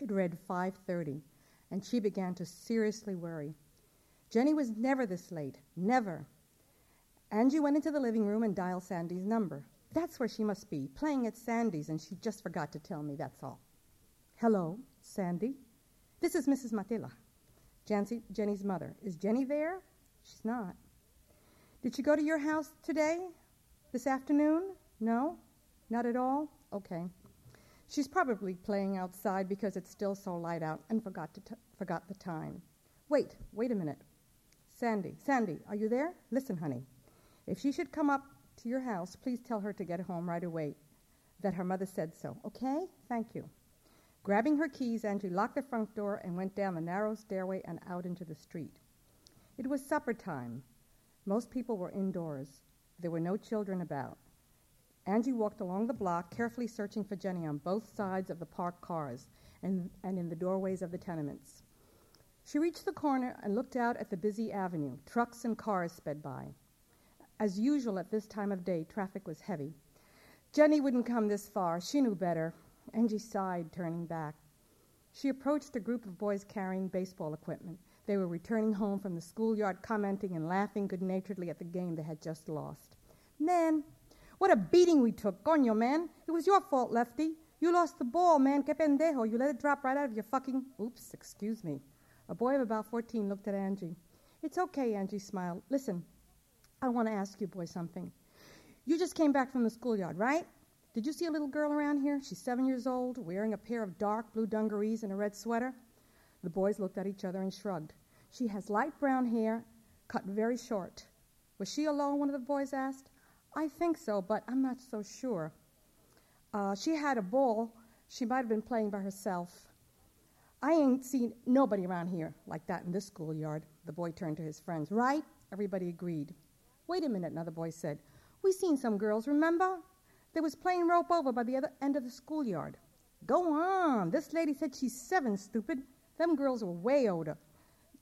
It read 5:30, and she began to seriously worry. Jenny was never this late, never. Angie went into the living room and dialed Sandy's number. That's where she must be, playing at Sandy's, and she just forgot to tell me, that's all. Hello, Sandy. This is Mrs. Matilla, Jancy, Jenny's mother. Is Jenny there? She's not. Did she go to your house today? This afternoon? No? Not at all? Okay. She's probably playing outside because it's still so light out and forgot, to t- forgot the time. Wait, wait a minute. Sandy, Sandy, are you there? Listen, honey. If she should come up to your house, please tell her to get home right away, that her mother said so. Okay? Thank you. Grabbing her keys, Angie locked the front door and went down the narrow stairway and out into the street. It was supper time. Most people were indoors. There were no children about. Angie walked along the block, carefully searching for Jenny on both sides of the parked cars and, and in the doorways of the tenements. She reached the corner and looked out at the busy avenue. Trucks and cars sped by. As usual at this time of day, traffic was heavy. Jenny wouldn't come this far. She knew better. Angie sighed, turning back. She approached a group of boys carrying baseball equipment. They were returning home from the schoolyard, commenting and laughing good naturedly at the game they had just lost. Man, what a beating we took. Coño, man. It was your fault, Lefty. You lost the ball, man. Que pendejo. You let it drop right out of your fucking. Oops, excuse me. A boy of about 14 looked at Angie. It's okay, Angie smiled. Listen, I want to ask you, boy, something. You just came back from the schoolyard, right? Did you see a little girl around here? She's seven years old, wearing a pair of dark blue dungarees and a red sweater. The boys looked at each other and shrugged. She has light brown hair, cut very short. Was she alone? One of the boys asked. I think so, but I'm not so sure. Uh, she had a ball. She might have been playing by herself. I ain't seen nobody around here like that in this schoolyard. The boy turned to his friends. Right? Everybody agreed. Wait a minute, another boy said. We seen some girls, remember? They was playing rope over by the other end of the schoolyard. Go on. This lady said she's seven, stupid. Them girls were way older,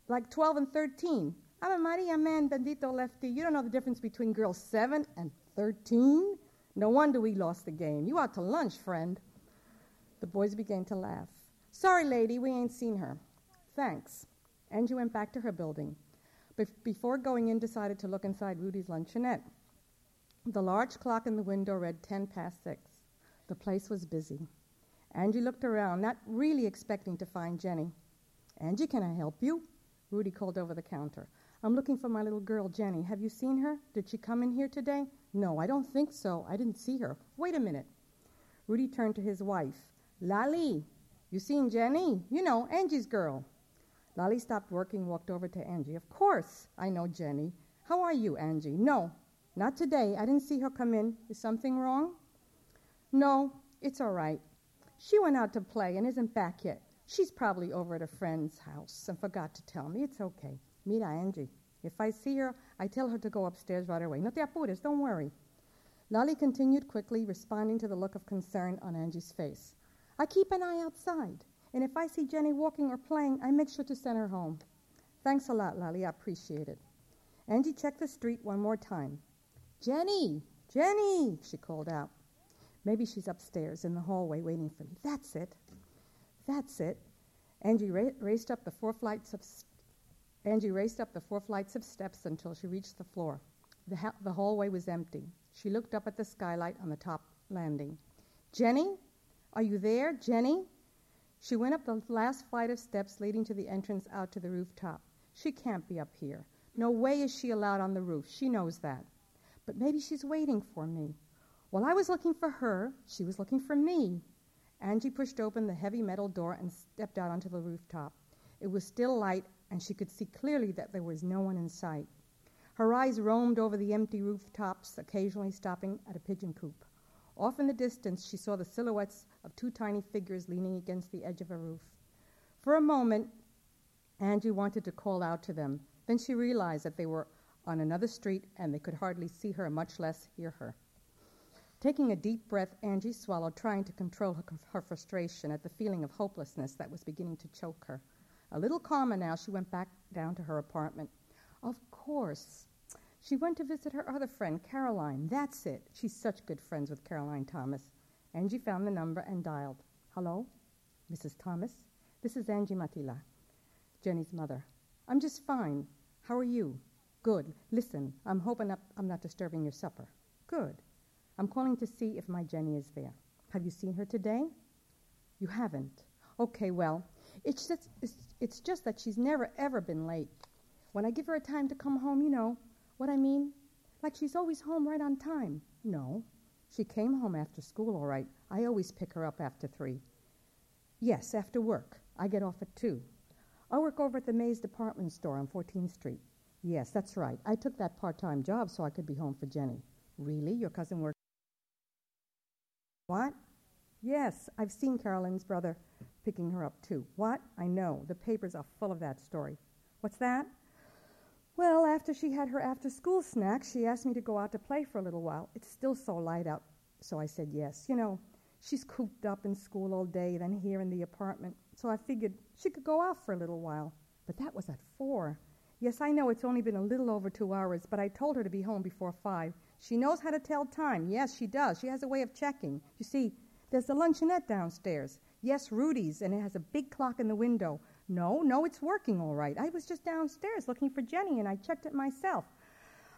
like 12 and 13. Ave Maria, man, bendito lefty. You don't know the difference between girls 7 and 13? No wonder we lost the game. You out to lunch, friend. The boys began to laugh. Sorry, lady, we ain't seen her. Thanks. Angie went back to her building. Be- before going in, decided to look inside Rudy's luncheonette. The large clock in the window read ten past six. The place was busy. Angie looked around, not really expecting to find Jenny. Angie, can I help you? Rudy called over the counter. I'm looking for my little girl, Jenny. Have you seen her? Did she come in here today? No, I don't think so. I didn't see her. Wait a minute. Rudy turned to his wife. Lali, you seen Jenny? You know, Angie's girl. Lali stopped working, walked over to Angie. Of course, I know Jenny. How are you, Angie? No, not today. I didn't see her come in. Is something wrong? No, it's all right. She went out to play and isn't back yet. She's probably over at a friend's house and forgot to tell me. It's okay. Mira, Angie. If I see her, I tell her to go upstairs right away. No te apures, don't worry. Lali continued quickly, responding to the look of concern on Angie's face. I keep an eye outside, and if I see Jenny walking or playing, I make sure to send her home. Thanks a lot, Lali. I appreciate it. Angie checked the street one more time. Jenny, Jenny, she called out. Maybe she's upstairs in the hallway waiting for me. That's it. That's it. Angie ra- raced up the four flights of Angie raced up the four flights of steps until she reached the floor. The, ha- the hallway was empty. She looked up at the skylight on the top landing. Jenny? Are you there, Jenny? She went up the last flight of steps leading to the entrance out to the rooftop. She can't be up here. No way is she allowed on the roof. She knows that. But maybe she's waiting for me. While I was looking for her, she was looking for me. Angie pushed open the heavy metal door and stepped out onto the rooftop. It was still light, and she could see clearly that there was no one in sight. Her eyes roamed over the empty rooftops, occasionally stopping at a pigeon coop. Off in the distance, she saw the silhouettes of two tiny figures leaning against the edge of a roof. For a moment, Angie wanted to call out to them. Then she realized that they were on another street and they could hardly see her, much less hear her. Taking a deep breath, Angie swallowed, trying to control her, her, frustration at the feeling of hopelessness that was beginning to choke her. A little calmer now, she went back down to her apartment. Of course. She went to visit her other friend, Caroline. That's it. She's such good friends with Caroline Thomas. Angie found the number and dialed. Hello? Mrs. Thomas? This is Angie Matila, Jenny's mother. I'm just fine. How are you? Good. Listen, I'm hoping I'm not disturbing your supper. Good. I'm calling to see if my Jenny is there. Have you seen her today? You haven't. Okay, well, it's just, it's, it's just that she's never, ever been late. When I give her a time to come home, you know what I mean? Like she's always home right on time. No, she came home after school, all right. I always pick her up after three. Yes, after work. I get off at two. I work over at the Mays department store on 14th Street. Yes, that's right. I took that part time job so I could be home for Jenny. Really? Your cousin works? What? Yes, I've seen Carolyn's brother picking her up too. What? I know. The papers are full of that story. What's that? Well, after she had her after school snack, she asked me to go out to play for a little while. It's still so light out, so I said yes. You know, she's cooped up in school all day, then here in the apartment, so I figured she could go out for a little while. But that was at four. Yes, I know it's only been a little over two hours, but I told her to be home before five. She knows how to tell time. Yes, she does. She has a way of checking. You see, there's the luncheonette downstairs. Yes, Rudy's, and it has a big clock in the window. No, no, it's working all right. I was just downstairs looking for Jenny, and I checked it myself.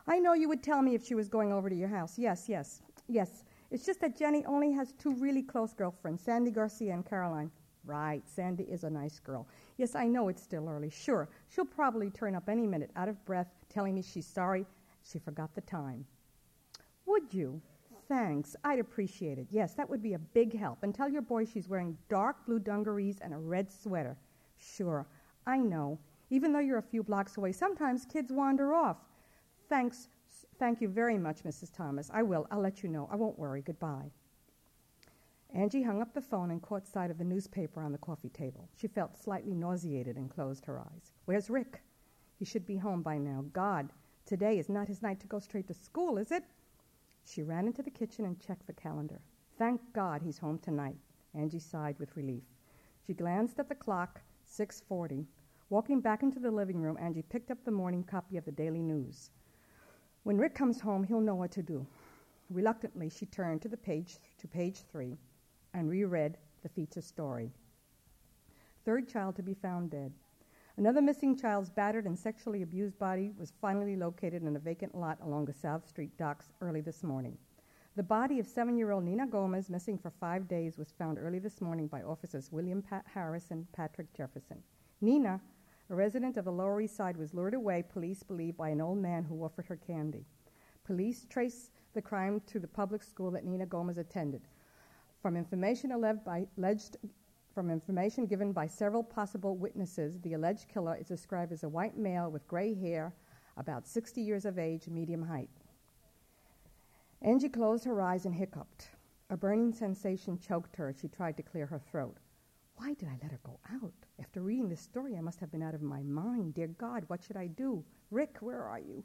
I know you would tell me if she was going over to your house. Yes, yes, yes. It's just that Jenny only has two really close girlfriends, Sandy Garcia and Caroline. Right, Sandy is a nice girl. Yes, I know it's still early. Sure, she'll probably turn up any minute, out of breath, telling me she's sorry she forgot the time. Would you? Thanks. I'd appreciate it. Yes, that would be a big help. And tell your boy she's wearing dark blue dungarees and a red sweater. Sure, I know. Even though you're a few blocks away, sometimes kids wander off. Thanks. Thank you very much, Mrs. Thomas. I will. I'll let you know. I won't worry. Goodbye. Angie hung up the phone and caught sight of the newspaper on the coffee table. She felt slightly nauseated and closed her eyes. Where's Rick? He should be home by now. God, today is not his night to go straight to school, is it? She ran into the kitchen and checked the calendar. Thank God he's home tonight. Angie sighed with relief. She glanced at the clock, 6:40. Walking back into the living room, Angie picked up the morning copy of the Daily News. When Rick comes home, he'll know what to do. Reluctantly, she turned to the page to page 3 and reread the feature story. Third child to be found dead. Another missing child's battered and sexually abused body was finally located in a vacant lot along the South Street docks early this morning. The body of seven year old Nina Gomez, missing for five days, was found early this morning by officers William Pat and Patrick Jefferson. Nina, a resident of the Lower East Side, was lured away, police believe, by an old man who offered her candy. Police trace the crime to the public school that Nina Gomez attended. From information alleged from information given by several possible witnesses, the alleged killer is described as a white male with gray hair, about 60 years of age, medium height. Angie closed her eyes and hiccuped. A burning sensation choked her as she tried to clear her throat. Why did I let her go out? After reading this story, I must have been out of my mind. Dear God, what should I do? Rick, where are you?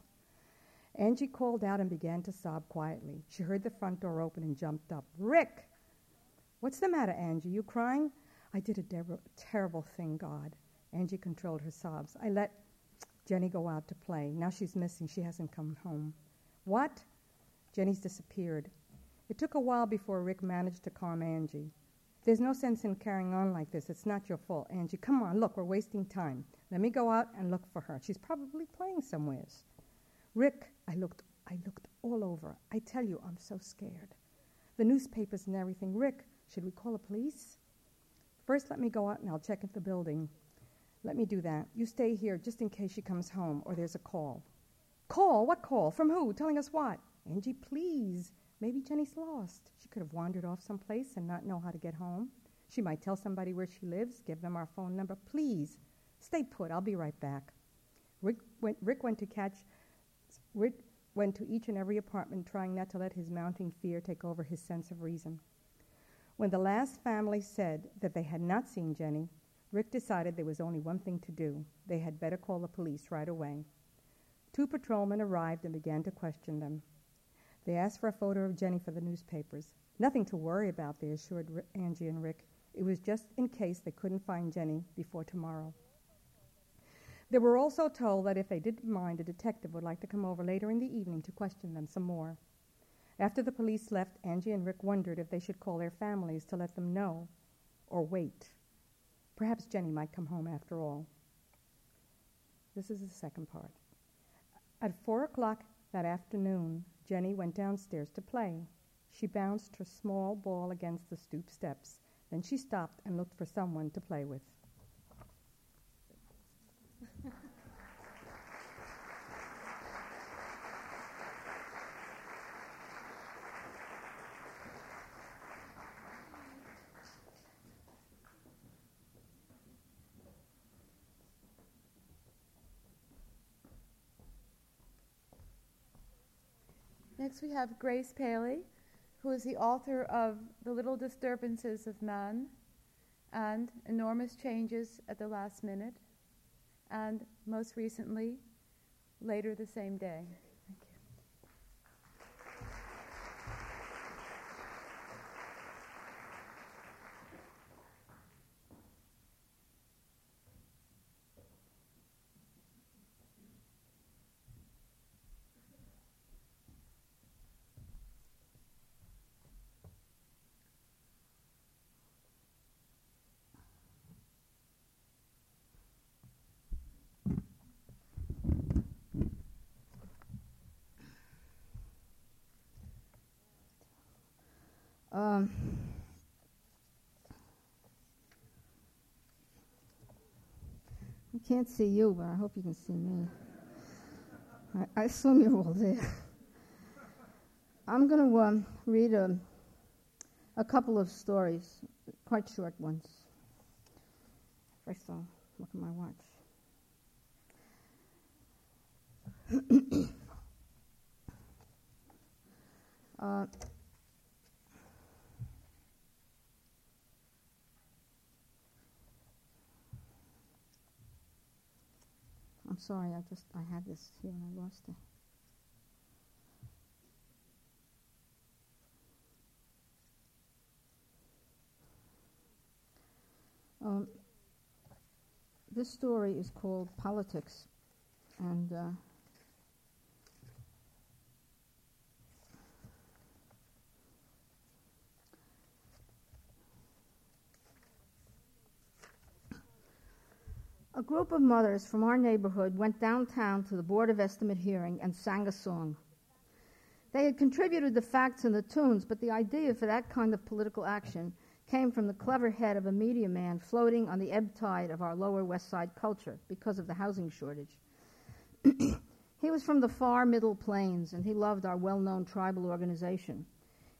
Angie called out and began to sob quietly. She heard the front door open and jumped up. Rick! What's the matter, Angie? You crying? I did a ter- terrible thing, God. Angie controlled her sobs. I let Jenny go out to play. Now she's missing. She hasn't come home. What? Jenny's disappeared. It took a while before Rick managed to calm Angie. There's no sense in carrying on like this. It's not your fault. Angie, come on, look, we're wasting time. Let me go out and look for her. She's probably playing somewheres. Rick, I looked I looked all over. I tell you, I'm so scared. The newspapers and everything. Rick, should we call the police? First, let me go out and I'll check at the building. Let me do that. You stay here just in case she comes home or there's a call. Call? What call? From who? Telling us what? Angie, please. Maybe Jenny's lost. She could have wandered off someplace and not know how to get home. She might tell somebody where she lives, give them our phone number. Please, stay put. I'll be right back. Rick went, Rick went to catch. Rick went to each and every apartment, trying not to let his mounting fear take over his sense of reason. When the last family said that they had not seen Jenny, Rick decided there was only one thing to do. They had better call the police right away. Two patrolmen arrived and began to question them. They asked for a photo of Jenny for the newspapers. Nothing to worry about, they assured Angie and Rick. It was just in case they couldn't find Jenny before tomorrow. They were also told that if they didn't mind, a detective would like to come over later in the evening to question them some more. After the police left, Angie and Rick wondered if they should call their families to let them know or wait. Perhaps Jenny might come home after all. This is the second part. At four o'clock that afternoon, Jenny went downstairs to play. She bounced her small ball against the stoop steps. Then she stopped and looked for someone to play with. Next, we have Grace Paley, who is the author of The Little Disturbances of Man and Enormous Changes at the Last Minute, and most recently, Later the Same Day. Um, I can't see you, but I hope you can see me. I, I assume you're all there. I'm going to um, read a, a couple of stories, quite short ones. First, I'll look at my watch. uh, I'm sorry, I just, I had this here and I lost it. Um, this story is called Politics, and uh, A group of mothers from our neighborhood went downtown to the Board of Estimate hearing and sang a song. They had contributed the facts and the tunes, but the idea for that kind of political action came from the clever head of a media man floating on the ebb tide of our lower west side culture because of the housing shortage. he was from the far middle plains and he loved our well known tribal organization.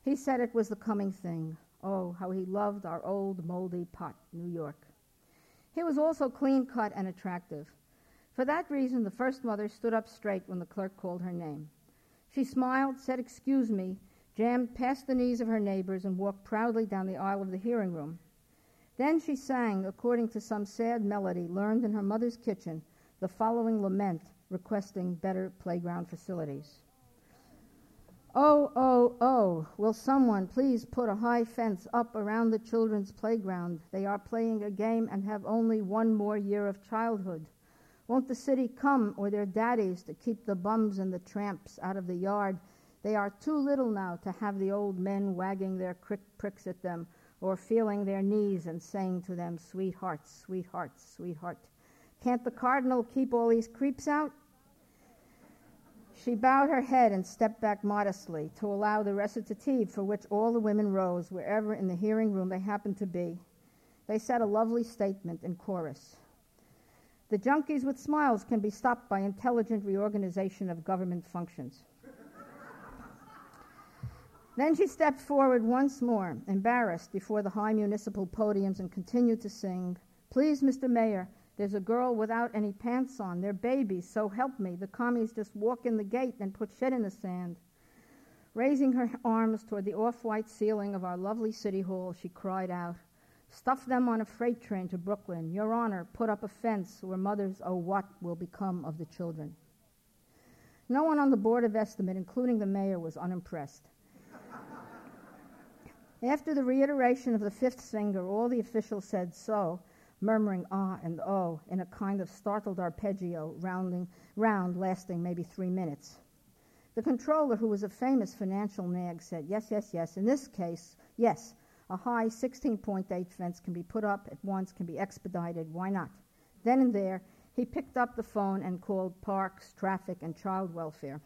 He said it was the coming thing. Oh, how he loved our old moldy pot, New York. He was also clean cut and attractive. For that reason, the first mother stood up straight when the clerk called her name. She smiled, said, Excuse me, jammed past the knees of her neighbors, and walked proudly down the aisle of the hearing room. Then she sang, according to some sad melody learned in her mother's kitchen, the following lament requesting better playground facilities. Oh, oh, oh, will someone please put a high fence up around the children's playground? They are playing a game and have only one more year of childhood. Won't the city come or their daddies to keep the bums and the tramps out of the yard? They are too little now to have the old men wagging their crick pricks at them or feeling their knees and saying to them, Sweetheart, sweetheart, sweetheart. Can't the cardinal keep all these creeps out? She bowed her head and stepped back modestly to allow the recitative for which all the women rose, wherever in the hearing room they happened to be. They said a lovely statement in chorus. The junkies with smiles can be stopped by intelligent reorganization of government functions. then she stepped forward once more, embarrassed, before the high municipal podiums and continued to sing, Please, Mr. Mayor, there's a girl without any pants on. They're babies, so help me. The commies just walk in the gate and put shit in the sand. Raising her arms toward the off white ceiling of our lovely city hall, she cried out, Stuff them on a freight train to Brooklyn. Your Honor, put up a fence where mothers oh what will become of the children. No one on the Board of Estimate, including the mayor, was unimpressed. After the reiteration of the fifth singer, all the officials said so, murmuring ah and oh in a kind of startled arpeggio rounding, round lasting maybe three minutes. The controller, who was a famous financial nag, said, Yes, yes, yes. In this case, yes, a high 16.8 fence can be put up at once, can be expedited. Why not? Then and there, he picked up the phone and called parks, traffic, and child welfare.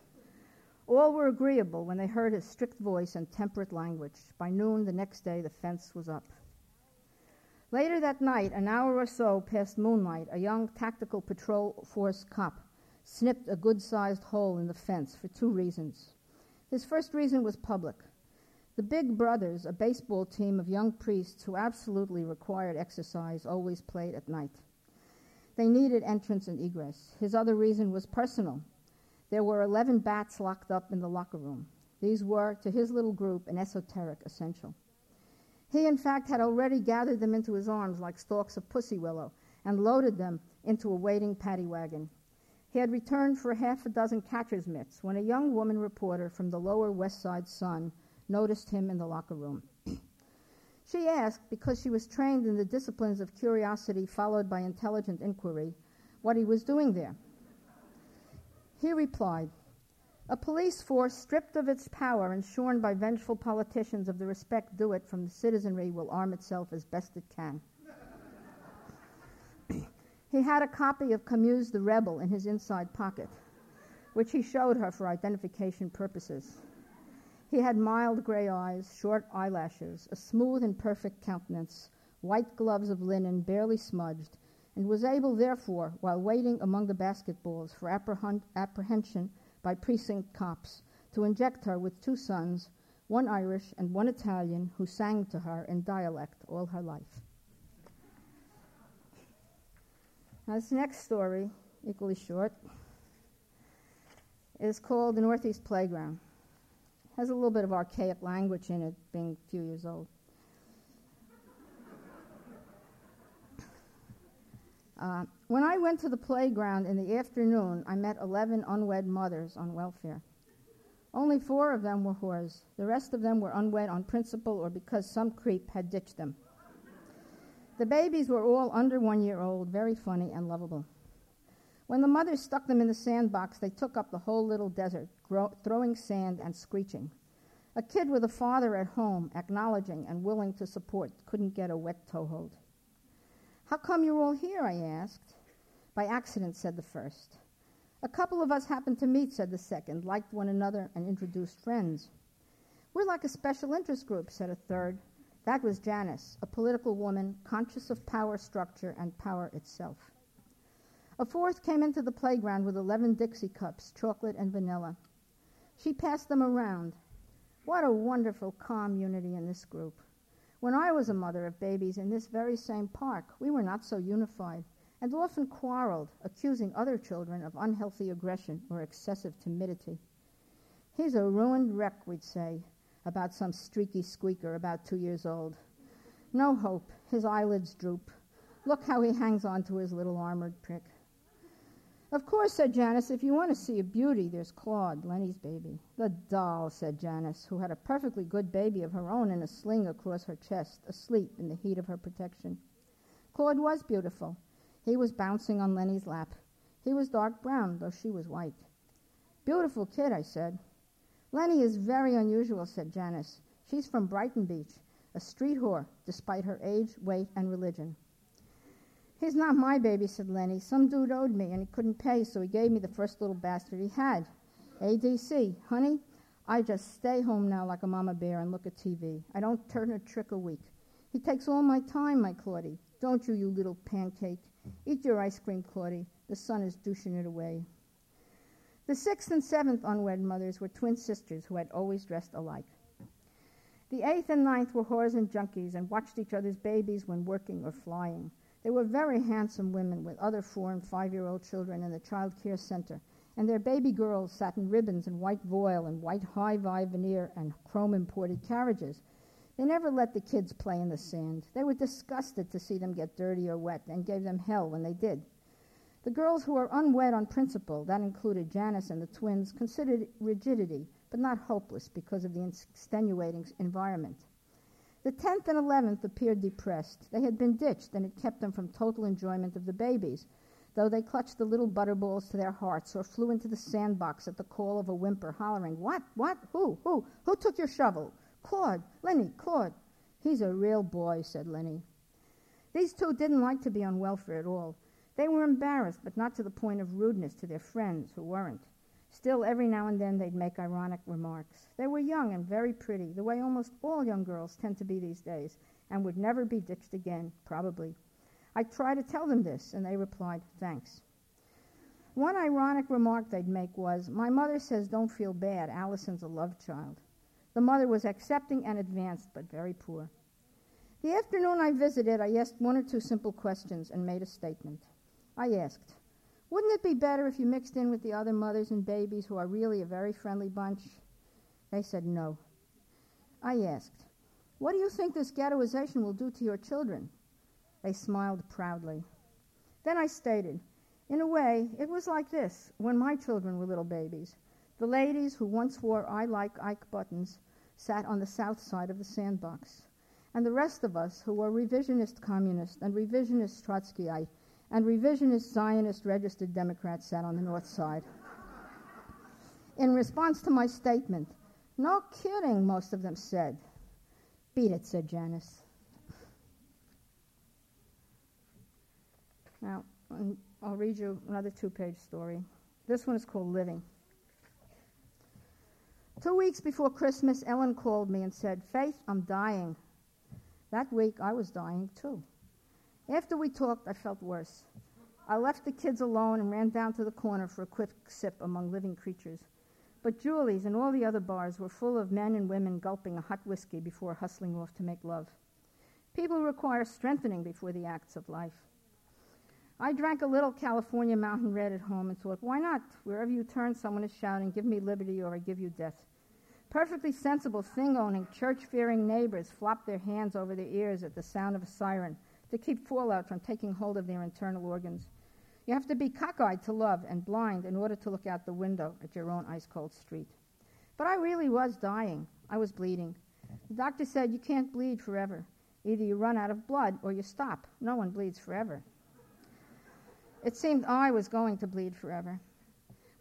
All were agreeable when they heard his strict voice and temperate language. By noon the next day, the fence was up. Later that night, an hour or so past moonlight, a young tactical patrol force cop snipped a good sized hole in the fence for two reasons. His first reason was public. The Big Brothers, a baseball team of young priests who absolutely required exercise, always played at night. They needed entrance and egress. His other reason was personal. There were 11 bats locked up in the locker room. These were, to his little group, an esoteric essential. He, in fact, had already gathered them into his arms like stalks of pussy willow and loaded them into a waiting paddy wagon. He had returned for half a dozen catcher's mitts when a young woman reporter from the Lower West Side Sun noticed him in the locker room. she asked, because she was trained in the disciplines of curiosity followed by intelligent inquiry, what he was doing there. He replied, a police force stripped of its power and shorn by vengeful politicians of the respect due it from the citizenry will arm itself as best it can. he had a copy of Camus' The Rebel in his inside pocket, which he showed her for identification purposes. He had mild gray eyes, short eyelashes, a smooth and perfect countenance, white gloves of linen barely smudged, and was able, therefore, while waiting among the basketballs for apprehension by precinct cops to inject her with two sons, one Irish and one Italian, who sang to her in dialect all her life. Now, this next story, equally short, is called The Northeast Playground. It has a little bit of archaic language in it, being a few years old. Uh, when I went to the playground in the afternoon, I met 11 unwed mothers on welfare. Only four of them were whores. The rest of them were unwed on principle or because some creep had ditched them. The babies were all under one year old, very funny and lovable. When the mothers stuck them in the sandbox, they took up the whole little desert, gro- throwing sand and screeching. A kid with a father at home, acknowledging and willing to support, couldn't get a wet toehold. How come you're all here? I asked. By accident, said the first. A couple of us happened to meet, said the second, liked one another, and introduced friends. We're like a special interest group, said a third. That was Janice, a political woman conscious of power structure and power itself. A fourth came into the playground with 11 Dixie cups, chocolate and vanilla. She passed them around. What a wonderful, calm unity in this group. When I was a mother of babies in this very same park, we were not so unified and often quarreled, accusing other children of unhealthy aggression or excessive timidity. He's a ruined wreck, we'd say, about some streaky squeaker about two years old. No hope. His eyelids droop. Look how he hangs on to his little armored prick. Of course, said Janice, if you want to see a beauty, there's Claude, Lenny's baby. The doll, said Janice, who had a perfectly good baby of her own in a sling across her chest, asleep in the heat of her protection. Claude was beautiful. He was bouncing on Lenny's lap. He was dark brown, though she was white. Beautiful kid, I said. Lenny is very unusual, said Janice. She's from Brighton Beach. a street whore, despite her age, weight, and religion. He's not my baby, said Lenny. Some dude owed me, and he couldn't pay, so he gave me the first little bastard he had. ADC, honey, I just stay home now like a mama bear and look at TV. I don't turn a trick a week. He takes all my time, my Claudie. Don't you, you little pancake. Eat your ice cream, Claudie. The sun is douching it away. The sixth and seventh unwed mothers were twin sisters who had always dressed alike. The eighth and ninth were whores and junkies and watched each other's babies when working or flying. They were very handsome women with other four and five year old children in the child care center, and their baby girls sat in ribbons and white voile and white high vi veneer and chrome imported carriages. They never let the kids play in the sand. They were disgusted to see them get dirty or wet and gave them hell when they did. The girls who were unwed on principle, that included Janice and the twins, considered rigidity but not hopeless because of the extenuating environment. The 10th and 11th appeared depressed. They had been ditched, and it kept them from total enjoyment of the babies, though they clutched the little butterballs to their hearts or flew into the sandbox at the call of a whimper, hollering, What? What? Who? Who? Who took your shovel? Claude. Lenny. Claude. He's a real boy, said Lenny. These two didn't like to be on welfare at all. They were embarrassed, but not to the point of rudeness to their friends who weren't. Still, every now and then they'd make ironic remarks. They were young and very pretty, the way almost all young girls tend to be these days, and would never be ditched again, probably. I tried to tell them this, and they replied, Thanks. One ironic remark they'd make was, My mother says don't feel bad, Allison's a love child. The mother was accepting and advanced, but very poor. The afternoon I visited, I asked one or two simple questions and made a statement. I asked, wouldn't it be better if you mixed in with the other mothers and babies who are really a very friendly bunch? They said no. I asked, What do you think this ghettoization will do to your children? They smiled proudly. Then I stated, In a way, it was like this when my children were little babies. The ladies who once wore I like Ike buttons sat on the south side of the sandbox. And the rest of us, who were revisionist communists and revisionist Trotskyite, and revisionist Zionist registered Democrats sat on the north side. In response to my statement, no kidding, most of them said. Beat it, said Janice. Now, um, I'll read you another two page story. This one is called Living. Two weeks before Christmas, Ellen called me and said, Faith, I'm dying. That week, I was dying too. After we talked, I felt worse. I left the kids alone and ran down to the corner for a quick sip among living creatures. But Julie's and all the other bars were full of men and women gulping a hot whiskey before hustling off to make love. People require strengthening before the acts of life. I drank a little California Mountain Red at home and thought, why not? Wherever you turn, someone is shouting, Give me liberty or I give you death. Perfectly sensible, thing owning, church fearing neighbors flop their hands over their ears at the sound of a siren to keep fallout from taking hold of their internal organs. You have to be cockeyed to love and blind in order to look out the window at your own ice cold street. But I really was dying. I was bleeding. The doctor said you can't bleed forever. Either you run out of blood or you stop. No one bleeds forever. It seemed I was going to bleed forever.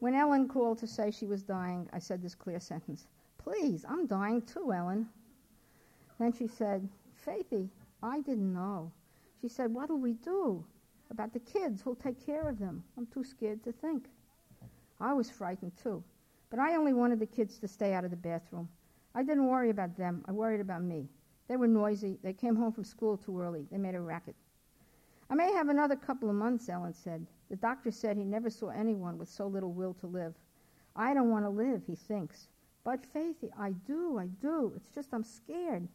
When Ellen called to say she was dying, I said this clear sentence Please, I'm dying too, Ellen. Then she said, Faithy, I didn't know. She said, What'll we do about the kids? Who'll take care of them? I'm too scared to think. I was frightened too, but I only wanted the kids to stay out of the bathroom. I didn't worry about them, I worried about me. They were noisy. They came home from school too early. They made a racket. I may have another couple of months, Ellen said. The doctor said he never saw anyone with so little will to live. I don't want to live, he thinks. But, Faithy, I do, I do. It's just I'm scared.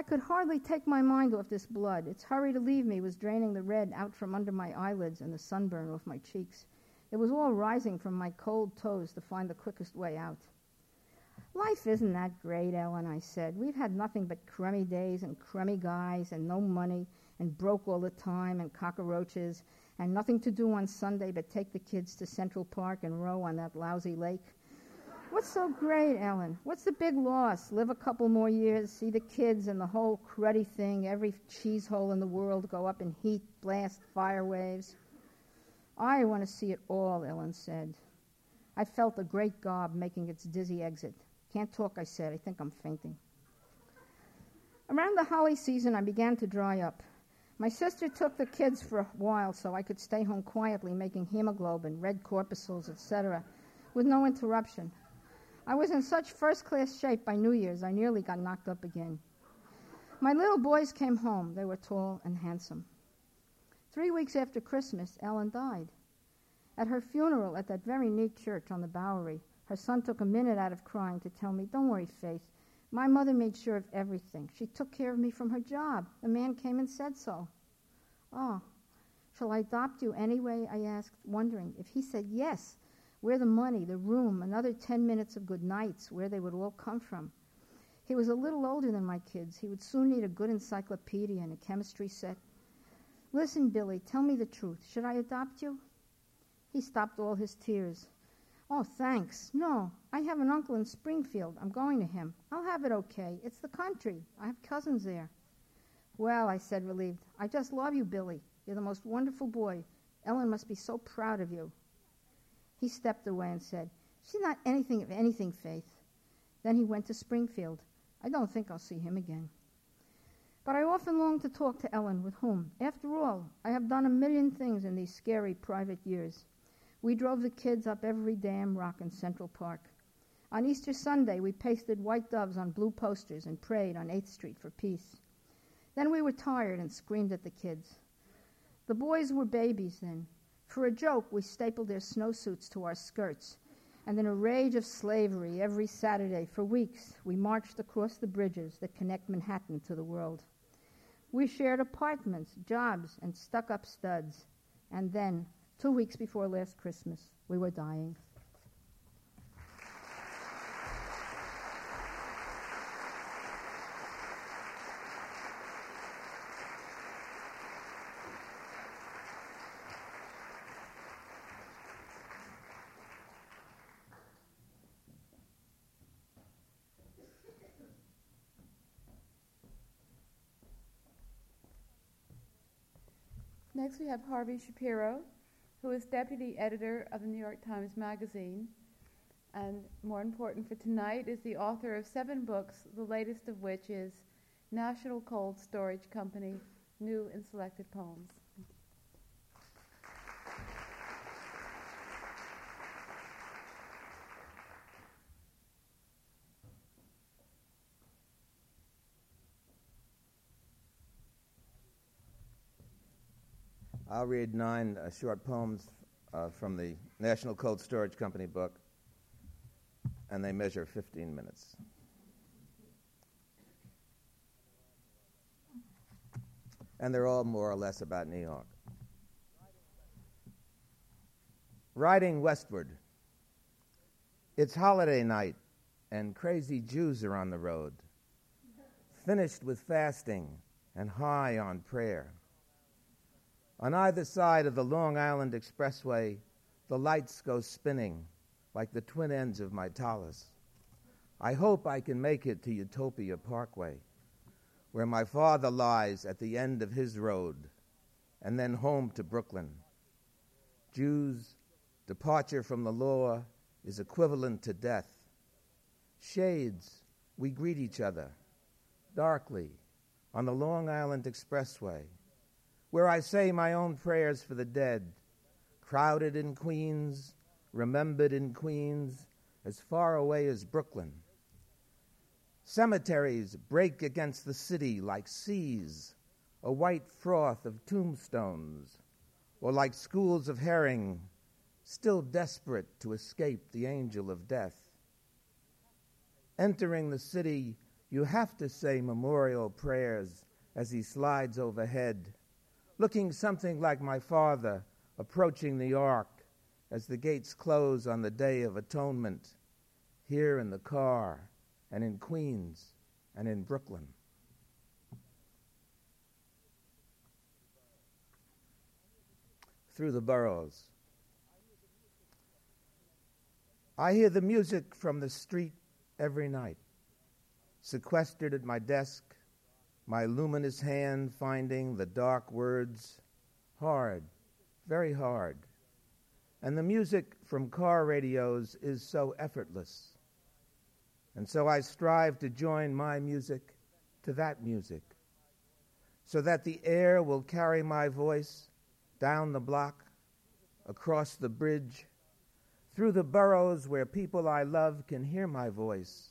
I could hardly take my mind off this blood. Its hurry to leave me was draining the red out from under my eyelids and the sunburn off my cheeks. It was all rising from my cold toes to find the quickest way out. Life isn't that great, Ellen, I said. We've had nothing but crummy days and crummy guys and no money and broke all the time and cockroaches and nothing to do on Sunday but take the kids to Central Park and row on that lousy lake. What's so great, Ellen? What's the big loss? Live a couple more years, see the kids and the whole cruddy thing, every cheese hole in the world go up in heat, blast, fire waves. I want to see it all, Ellen said. I felt a great gob making its dizzy exit. Can't talk, I said. I think I'm fainting. Around the holly season, I began to dry up. My sister took the kids for a while so I could stay home quietly making hemoglobin, red corpuscles, etc., with no interruption. I was in such first class shape by New Year's, I nearly got knocked up again. My little boys came home. They were tall and handsome. Three weeks after Christmas, Ellen died. At her funeral at that very neat church on the Bowery, her son took a minute out of crying to tell me, Don't worry, Faith. My mother made sure of everything. She took care of me from her job. The man came and said so. Oh, shall I adopt you anyway? I asked, wondering. If he said yes, where the money, the room, another 10 minutes of good nights, where they would all come from. He was a little older than my kids. He would soon need a good encyclopedia and a chemistry set. Listen, Billy, tell me the truth. Should I adopt you? He stopped all his tears. Oh, thanks. No, I have an uncle in Springfield. I'm going to him. I'll have it okay. It's the country. I have cousins there. Well, I said, relieved, I just love you, Billy. You're the most wonderful boy. Ellen must be so proud of you. He stepped away and said, She's not anything of anything, Faith. Then he went to Springfield. I don't think I'll see him again. But I often long to talk to Ellen, with whom, after all, I have done a million things in these scary private years. We drove the kids up every damn rock in Central Park. On Easter Sunday, we pasted white doves on blue posters and prayed on 8th Street for peace. Then we were tired and screamed at the kids. The boys were babies then. For a joke, we stapled their snowsuits to our skirts. And in a rage of slavery, every Saturday for weeks, we marched across the bridges that connect Manhattan to the world. We shared apartments, jobs, and stuck up studs. And then, Two weeks before last Christmas, we were dying. Next, we have Harvey Shapiro, who is deputy editor of the New York Times Magazine. And more important for tonight is the author of seven books, the latest of which is National Cold Storage Company New and Selected Poems. I'll read nine uh, short poems uh, from the National Cold Storage Company book, and they measure 15 minutes. And they're all more or less about New York. Riding westward. It's holiday night, and crazy Jews are on the road, finished with fasting and high on prayer. On either side of the Long Island Expressway, the lights go spinning like the twin ends of my tallis. I hope I can make it to Utopia Parkway, where my father lies at the end of his road, and then home to Brooklyn. Jews' departure from the law is equivalent to death. Shades, we greet each other darkly on the Long Island Expressway where I say my own prayers for the dead, crowded in Queens, remembered in Queens, as far away as Brooklyn. Cemeteries break against the city like seas, a white froth of tombstones, or like schools of herring, still desperate to escape the angel of death. Entering the city, you have to say memorial prayers as he slides overhead looking something like my father approaching the ark as the gates close on the Day of Atonement, here in the car and in Queens and in Brooklyn. Through the boroughs. I hear the music from the street every night, sequestered at my desk my luminous hand finding the dark words hard, very hard. And the music from car radios is so effortless. And so I strive to join my music to that music, so that the air will carry my voice down the block, across the bridge, through the boroughs where people I love can hear my voice,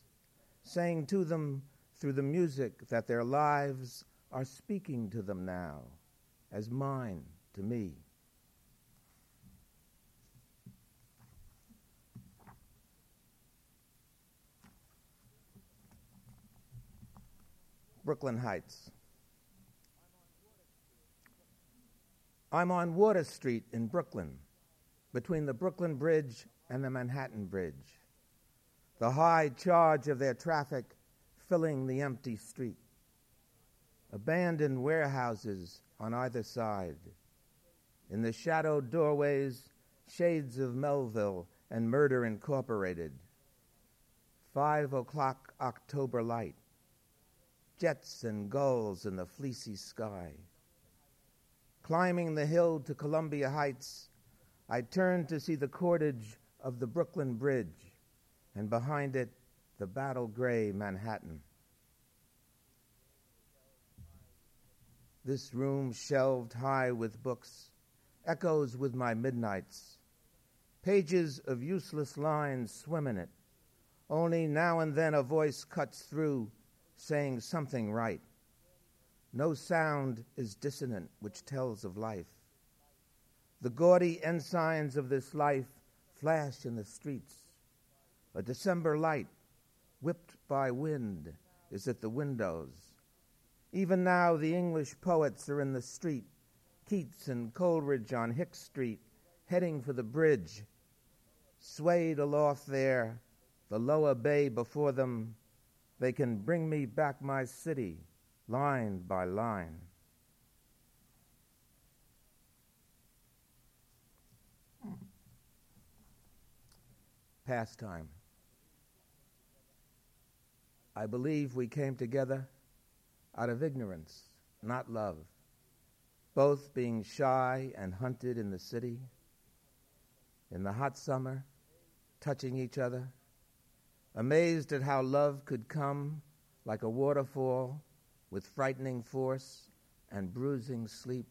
saying to them through the music that their lives are speaking to them now, as mine to me. Brooklyn Heights. I'm on Water Street in Brooklyn, between the Brooklyn Bridge and the Manhattan Bridge. The high charge of their traffic filling the empty street. Abandoned warehouses on either side. In the shadowed doorways, shades of Melville and Murder Incorporated. Five o'clock October light jets and gulls in the fleecy sky. Climbing the hill to Columbia Heights, I turned to see the cordage of the Brooklyn Bridge, and behind it, the battle gray Manhattan. This room shelved high with books echoes with my midnights. Pages of useless lines swim in it. Only now and then a voice cuts through saying something right. No sound is dissonant which tells of life. The gaudy ensigns of this life flash in the streets. A December light, whipped by wind, is at the windows. Even now, the English poets are in the street, Keats and Coleridge on Hicks Street, heading for the bridge. Swayed aloft there, the lower bay before them, they can bring me back my city line by line. Pastime. I believe we came together out of ignorance, not love, both being shy and hunted in the city, in the hot summer, touching each other amazed at how love could come like a waterfall with frightening force and bruising sleep,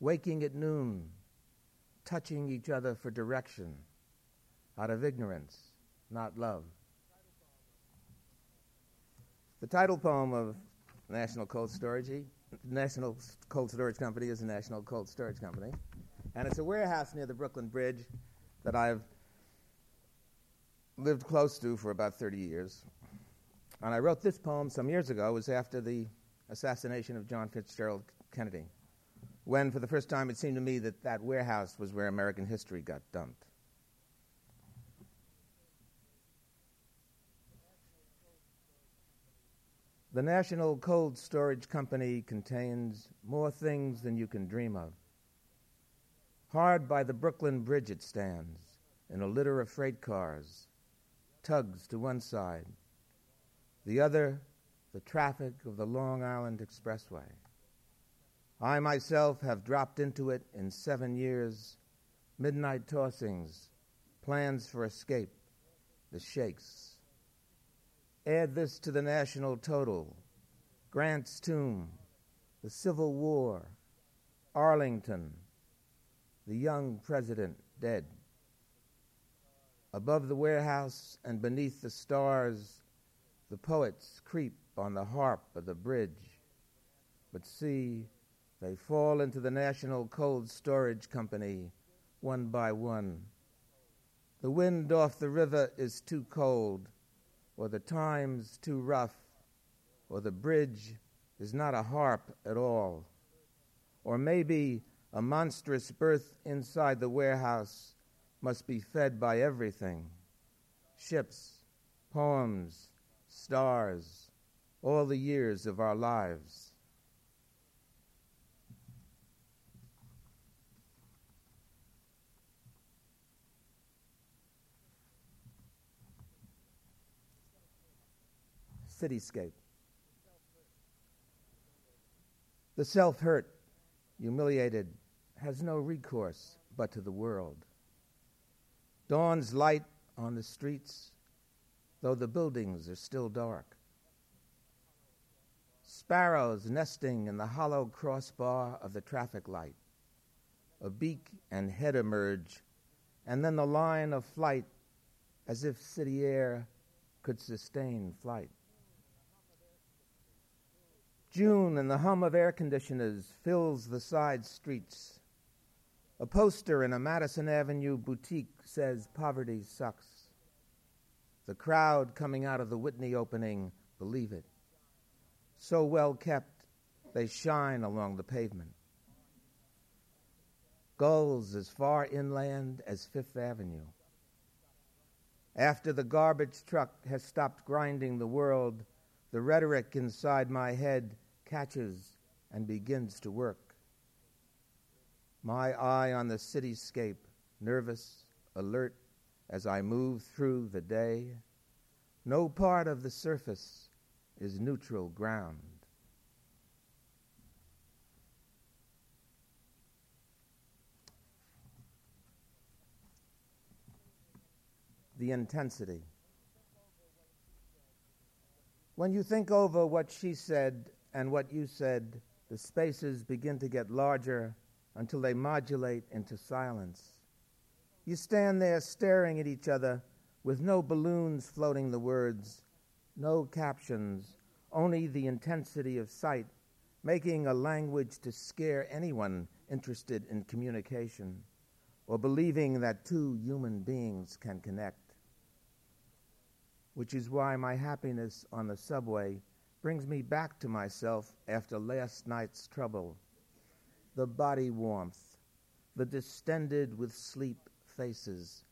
waking at noon, touching each other for direction out of ignorance, not love. The title poem of National Cold Storage, National Cold Storage Company is a National Cold Storage Company, and it's a warehouse near the Brooklyn Bridge that I've lived close to for about 30 years. And I wrote this poem some years ago. It was after the assassination of John Fitzgerald Kennedy, when for the first time it seemed to me that that warehouse was where American history got dumped. The National Cold Storage Company contains more things than you can dream of. Hard by the Brooklyn Bridge it stands, in a litter of freight cars, tugs to one side, the other, the traffic of the Long Island Expressway. I myself have dropped into it in seven years, midnight tossings, plans for escape, the shakes. Add this to the national total Grant's tomb, the Civil War, Arlington, the young president dead. Above the warehouse and beneath the stars, the poets creep on the harp of the bridge. But see, they fall into the National Cold Storage Company one by one. The wind off the river is too cold, or the times too rough, or the bridge is not a harp at all, or maybe a monstrous berth inside the warehouse must be fed by everything ships, poems, stars, all the years of our lives. Cityscape. The self hurt, humiliated, has no recourse but to the world. Dawn's light on the streets, though the buildings are still dark. sparrows nesting in the hollow crossbar of the traffic light. A beak and head emerge, and then the line of flight as if city air could sustain flight. June and the hum of air conditioners fills the side streets. A poster in a Madison Avenue boutique says poverty sucks. The crowd coming out of the Whitney opening believe it. So well kept, they shine along the pavement. Gulls as far inland as Fifth Avenue. After the garbage truck has stopped grinding the world, the rhetoric inside my head catches and begins to work. My eye on the cityscape, nervous, alert as I move through the day. No part of the surface is neutral ground. The intensity. When you think over what she said and what you said, the spaces begin to get larger until they modulate into silence. You stand there staring at each other with no balloons floating the words, no captions, only the intensity of sight, making a language to scare anyone interested in communication or believing that two human beings can connect. Which is why my happiness on the subway brings me back to myself after last night's trouble. The body warmth, the distended with sleep faces,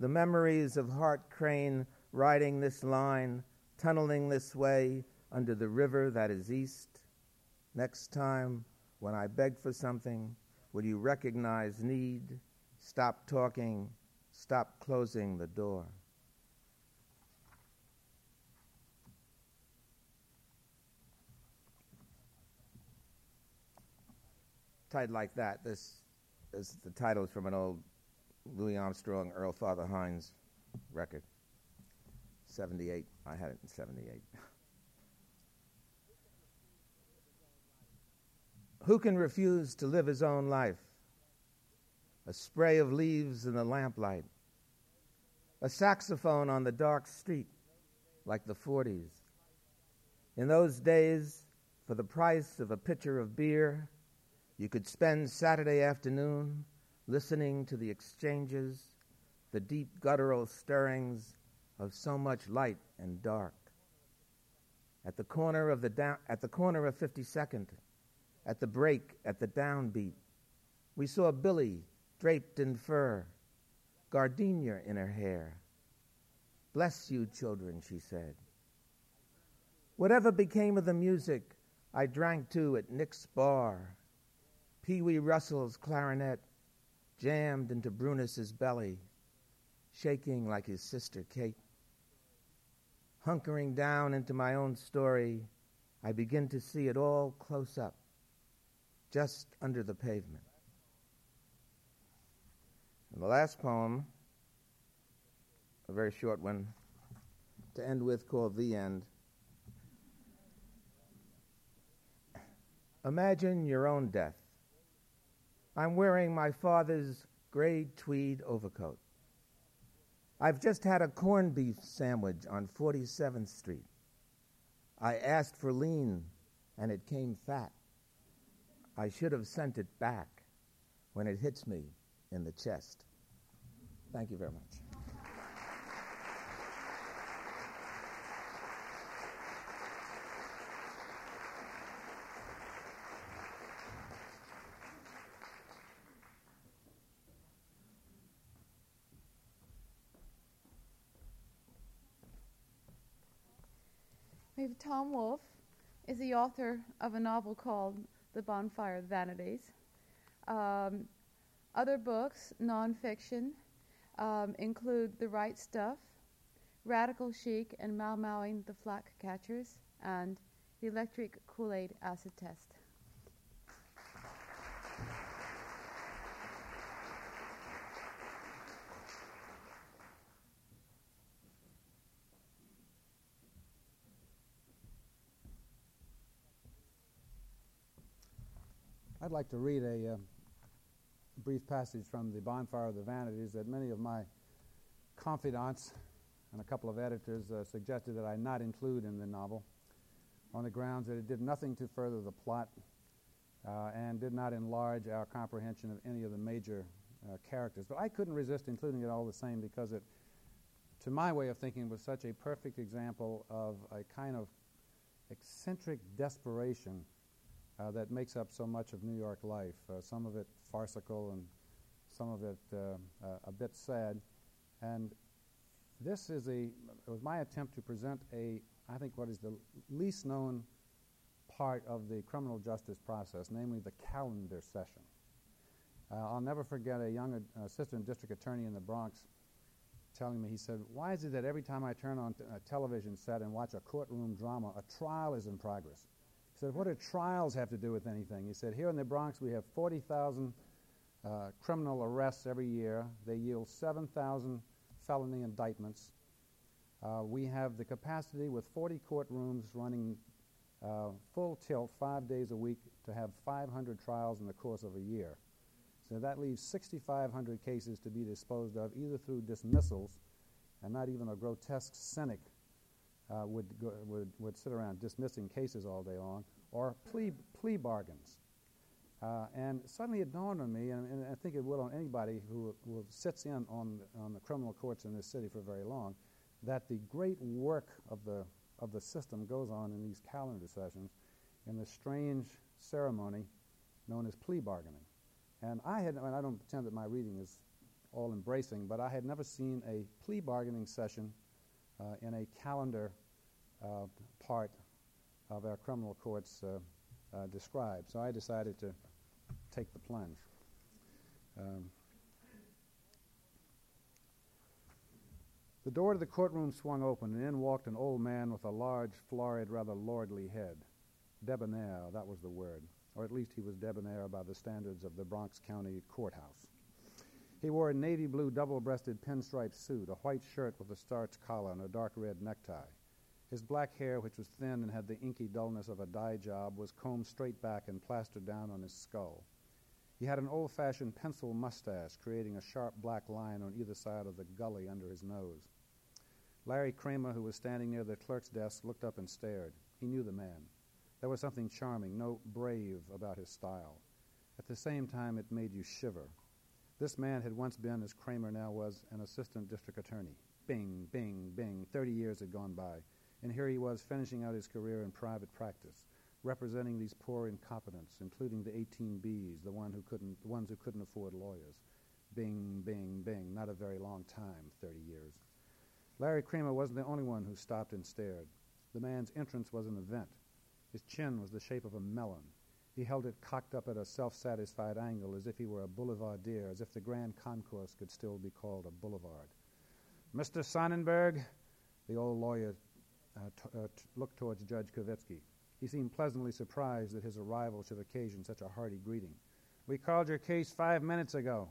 the memories of Hart Crane riding this line, tunneling this way under the river that is east. Next time, when I beg for something, will you recognize need? Stop talking, stop closing the door. Tied like that. This is the title is from an old Louis Armstrong, Earl Fatha Hines record. 78. I had it in 78. Who can refuse to live his own life? A spray of leaves in the lamplight, a saxophone on the dark street, like the 40s. In those days, for the price of a pitcher of beer, you could spend Saturday afternoon listening to the exchanges, the deep guttural stirrings of so much light and dark. At the corner of the down, at the corner of 52nd, at the break, at the downbeat, we saw Billy draped in fur, gardenia in her hair. Bless you, children, she said. Whatever became of the music I drank to at Nick's bar Pee Wee Russell's clarinet jammed into Brunis's belly, shaking like his sister Kate. Hunkering down into my own story, I begin to see it all close up, just under the pavement. And the last poem, a very short one, to end with, called The End. Imagine your own death. I'm wearing my father's gray tweed overcoat. I've just had a corned beef sandwich on 47th Street. I asked for lean, and it came fat. I should have sent it back when it hits me in the chest. Thank you very much. Tom Wolfe is the author of a novel called The Bonfire of Vanities. Um, other books, nonfiction, um, include The Right Stuff, Radical Chic and Mau Mauing the Flack Catchers, and The Electric Kool Aid Acid Test. I'd like to read a uh, brief passage from The Bonfire of the Vanities that many of my confidants and a couple of editors uh, suggested that I not include in the novel on the grounds that it did nothing to further the plot uh, and did not enlarge our comprehension of any of the major uh, characters. But I couldn't resist including it all the same because it, to my way of thinking, was such a perfect example of a kind of eccentric desperation uh, that makes up so much of New York life. Uh, some of it farcical and some of it uh, uh, a bit sad. And this is a, it was my attempt to present a, I think what is the least known part of the criminal justice process, namely the calendar session. Uh, I'll never forget a young uh, assistant district attorney in the Bronx telling me, he said, why is it that every time I turn on t- a television set and watch a courtroom drama, a trial is in progress? Said, what do trials have to do with anything? He said, here in the Bronx we have 40,000 uh, criminal arrests every year. They yield 7,000 felony indictments. Uh, we have the capacity with 40 courtrooms running uh, full tilt five days a week to have 500 trials in the course of a year. So that leaves 6,500 cases to be disposed of either through dismissals, and not even a grotesque cynic uh, would, go, would, would sit around dismissing cases all day long, or plea, plea bargains. Uh, and suddenly it dawned on me, and, and, I think it will on anybody who, who sits in on, on the criminal courts in this city for very long, that the great work of the, of the system goes on in these calendar sessions in the strange ceremony known as plea bargaining. And I had, and I don't pretend that my reading is all embracing, but I had never seen a plea bargaining session uh, in a calendar part of our criminal courts uh, uh described. So I decided to take the plunge. Um, the door to the courtroom swung open, and in walked an old man with a large, florid, rather lordly head. Debonair, that was the word, or at least he was debonair by the standards of the Bronx County Courthouse. He wore a navy blue double breasted pinstripe suit, a white shirt with a starched collar, and a dark red necktie. His black hair, which was thin and had the inky dullness of a dye job, was combed straight back and plastered down on his skull. He had an old fashioned pencil mustache, creating a sharp black line on either side of the gully under his nose. Larry Kramer, who was standing near the clerk's desk, looked up and stared. He knew the man. There was something charming, no brave about his style. At the same time, it made you shiver. This man had once been, as Kramer now was, an assistant district attorney. Bing, bing, bing. Thirty years had gone by, and here he was finishing out his career in private practice representing these poor incompetents, including the 18Bs, the, one who couldn't, the ones who couldn't afford lawyers. Bing, bing, bing. Not a very long time, 30 years. Larry Kramer wasn't the only one who stopped and stared. The man's entrance was an event. His chin was the shape of a melon. He held it cocked up at a self-satisfied angle as if he were a boulevardier, as if the Grand Concourse could still be called a boulevard. Mr. Sonnenberg, the old lawyer uh, uh, looked towards Judge Kovitsky. He seemed pleasantly surprised that his arrival should occasion such a hearty greeting. We called your case five minutes ago.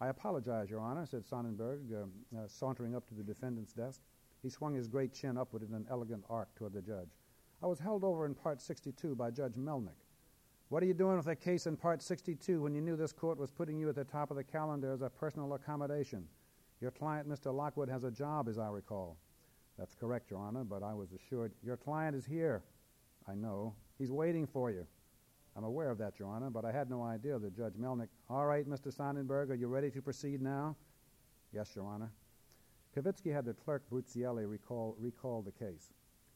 I apologize, Your Honor, said Sonnenberg, uh, uh, sauntering up to the defendant's desk. He swung his great chin upward in an elegant arc toward the judge. I was held over in Part 62 by Judge Melnick. What are you doing with a case in Part 62 when you knew this court was putting you at the top of the calendar as a personal accommodation? Your client, Mr. Lockwood, has a job, as I recall. That's correct, Your Honor, but I was assured your client is here. I know. He's waiting for you. I'm aware of that, Your Honor, but I had no idea that Judge Melnick. All right, Mr. Sonnenberg, are you ready to proceed now? Yes, Your Honor. Kovitsky had the clerk Bruzielli recall, recall the case.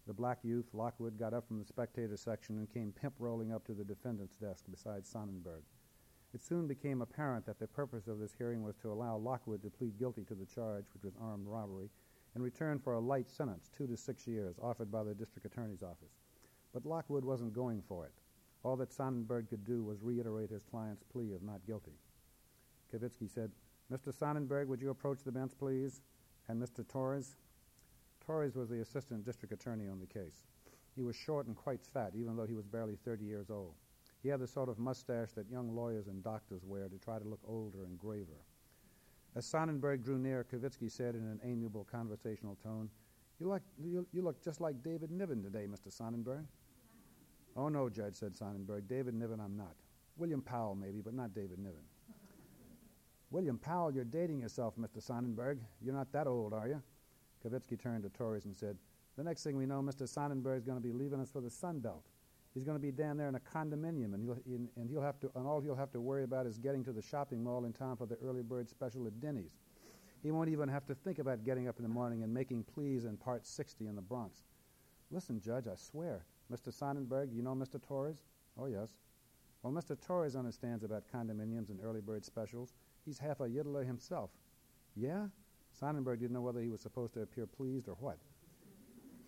The black youth, Lockwood, got up from the spectator section and came pimp rolling up to the defendant's desk beside Sonnenberg. It soon became apparent that the purpose of this hearing was to allow Lockwood to plead guilty to the charge, which was armed robbery, in return for a light sentence, two to six years, offered by the district attorney's office. But Lockwood wasn't going for it. All that Sonnenberg could do was reiterate his client's plea of not guilty. Kovitsky said, Mr. Sonnenberg, would you approach the bench, please? And Mr. Torres? Torres was the assistant district attorney on the case. He was short and quite fat, even though he was barely 30 years old. He had the sort of mustache that young lawyers and doctors wear to try to look older and graver. As Sonnenberg drew near, Kovitsky said in an amiable conversational tone, you, look, you, you look just like David Niven today, Mr. Sonnenberg. Oh, no, Judge, said Sonnenberg. David Niven, I'm not. William Powell, maybe, but not David Niven. William Powell, you're dating yourself, Mr. Sonnenberg. You're not that old, are you? Kovitsky turned to Torres and said, The next thing we know, Mr. Sonnenberg is going to be leaving us for the Sun Belt. He's going to be down there in a condominium, and he'll, in, and he'll have to, and all he'll have to worry about is getting to the shopping mall in time for the early bird special at Denny's. He won't even have to think about getting up in the morning and making pleas in Part 60 in the Bronx. Listen, Judge, I swear, Mr. Sonnenberg, you know Mr. Torres? Oh, yes. Well, Mr. Torres understands about condominiums and early bird specials. He's half a yiddler himself. Yeah? Sonnenberg didn't know whether he was supposed to appear pleased or what.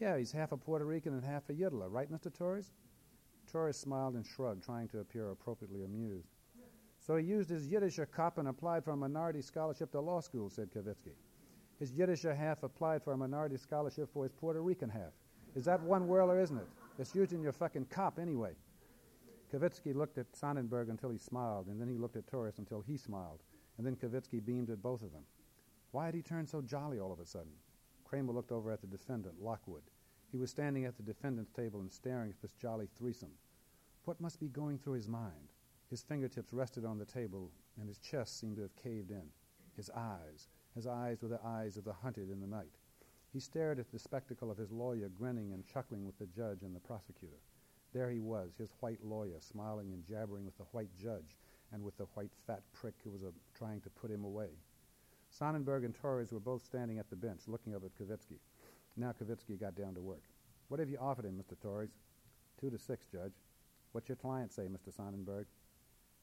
Yeah, he's half a Puerto Rican and half a yiddler, right, Mr. Torres? Torres smiled and shrugged, trying to appear appropriately amused. So he used his Yiddish kop and applied for a minority scholarship to law school, said Kovitsky. His Yiddish half applied for a minority scholarship for his Puerto Rican half. Is that one whirler, isn't it? It's using your fucking kop anyway. Kovitsky looked at Sonnenberg until he smiled, and then he looked at Torres until he smiled, and then Kovitsky beamed at both of them. Why had he turned so jolly all of a sudden? Kramer looked over at the defendant, Lockwood. He was standing at the defendant's table and staring at this jolly threesome. What must be going through his mind? His fingertips rested on the table, and his chest seemed to have caved in. His eyes, his eyes were the eyes of the hunted in the night. He stared at the spectacle of his lawyer grinning and chuckling with the judge and the prosecutor. There he was, his white lawyer, smiling and jabbering with the white judge and with the white fat prick who was uh, trying to put him away. Sonnenberg and Torres were both standing at the bench, looking up at Kovitsky. Now Kovitsky got down to work. What have you offered him, Mr. Torres? Two to six, Judge. What's your client say, Mr. Sonnenberg?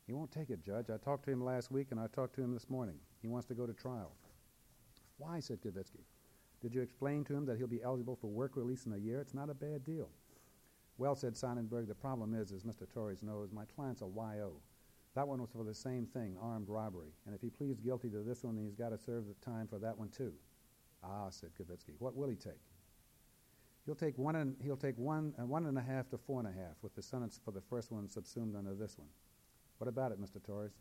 He won't take it, Judge. I talked to him last week, and I talked to him this morning. He wants to go to trial. Why, said Kovitsky. Did you explain to him that he'll be eligible for work release in a year? It's not a bad deal. Well, said Sonnenberg, the problem is, as Mr. Torres knows, my client's a YO. That one was for the same thing, armed robbery. And if he pleads guilty to this one, he's got to serve the time for that one too. Ah, said Kovitsky. What will he take? He'll take one and he'll take one uh, one and a half to four and a half, with the sentence for the first one subsumed under this one. What about it, Mr. Torres?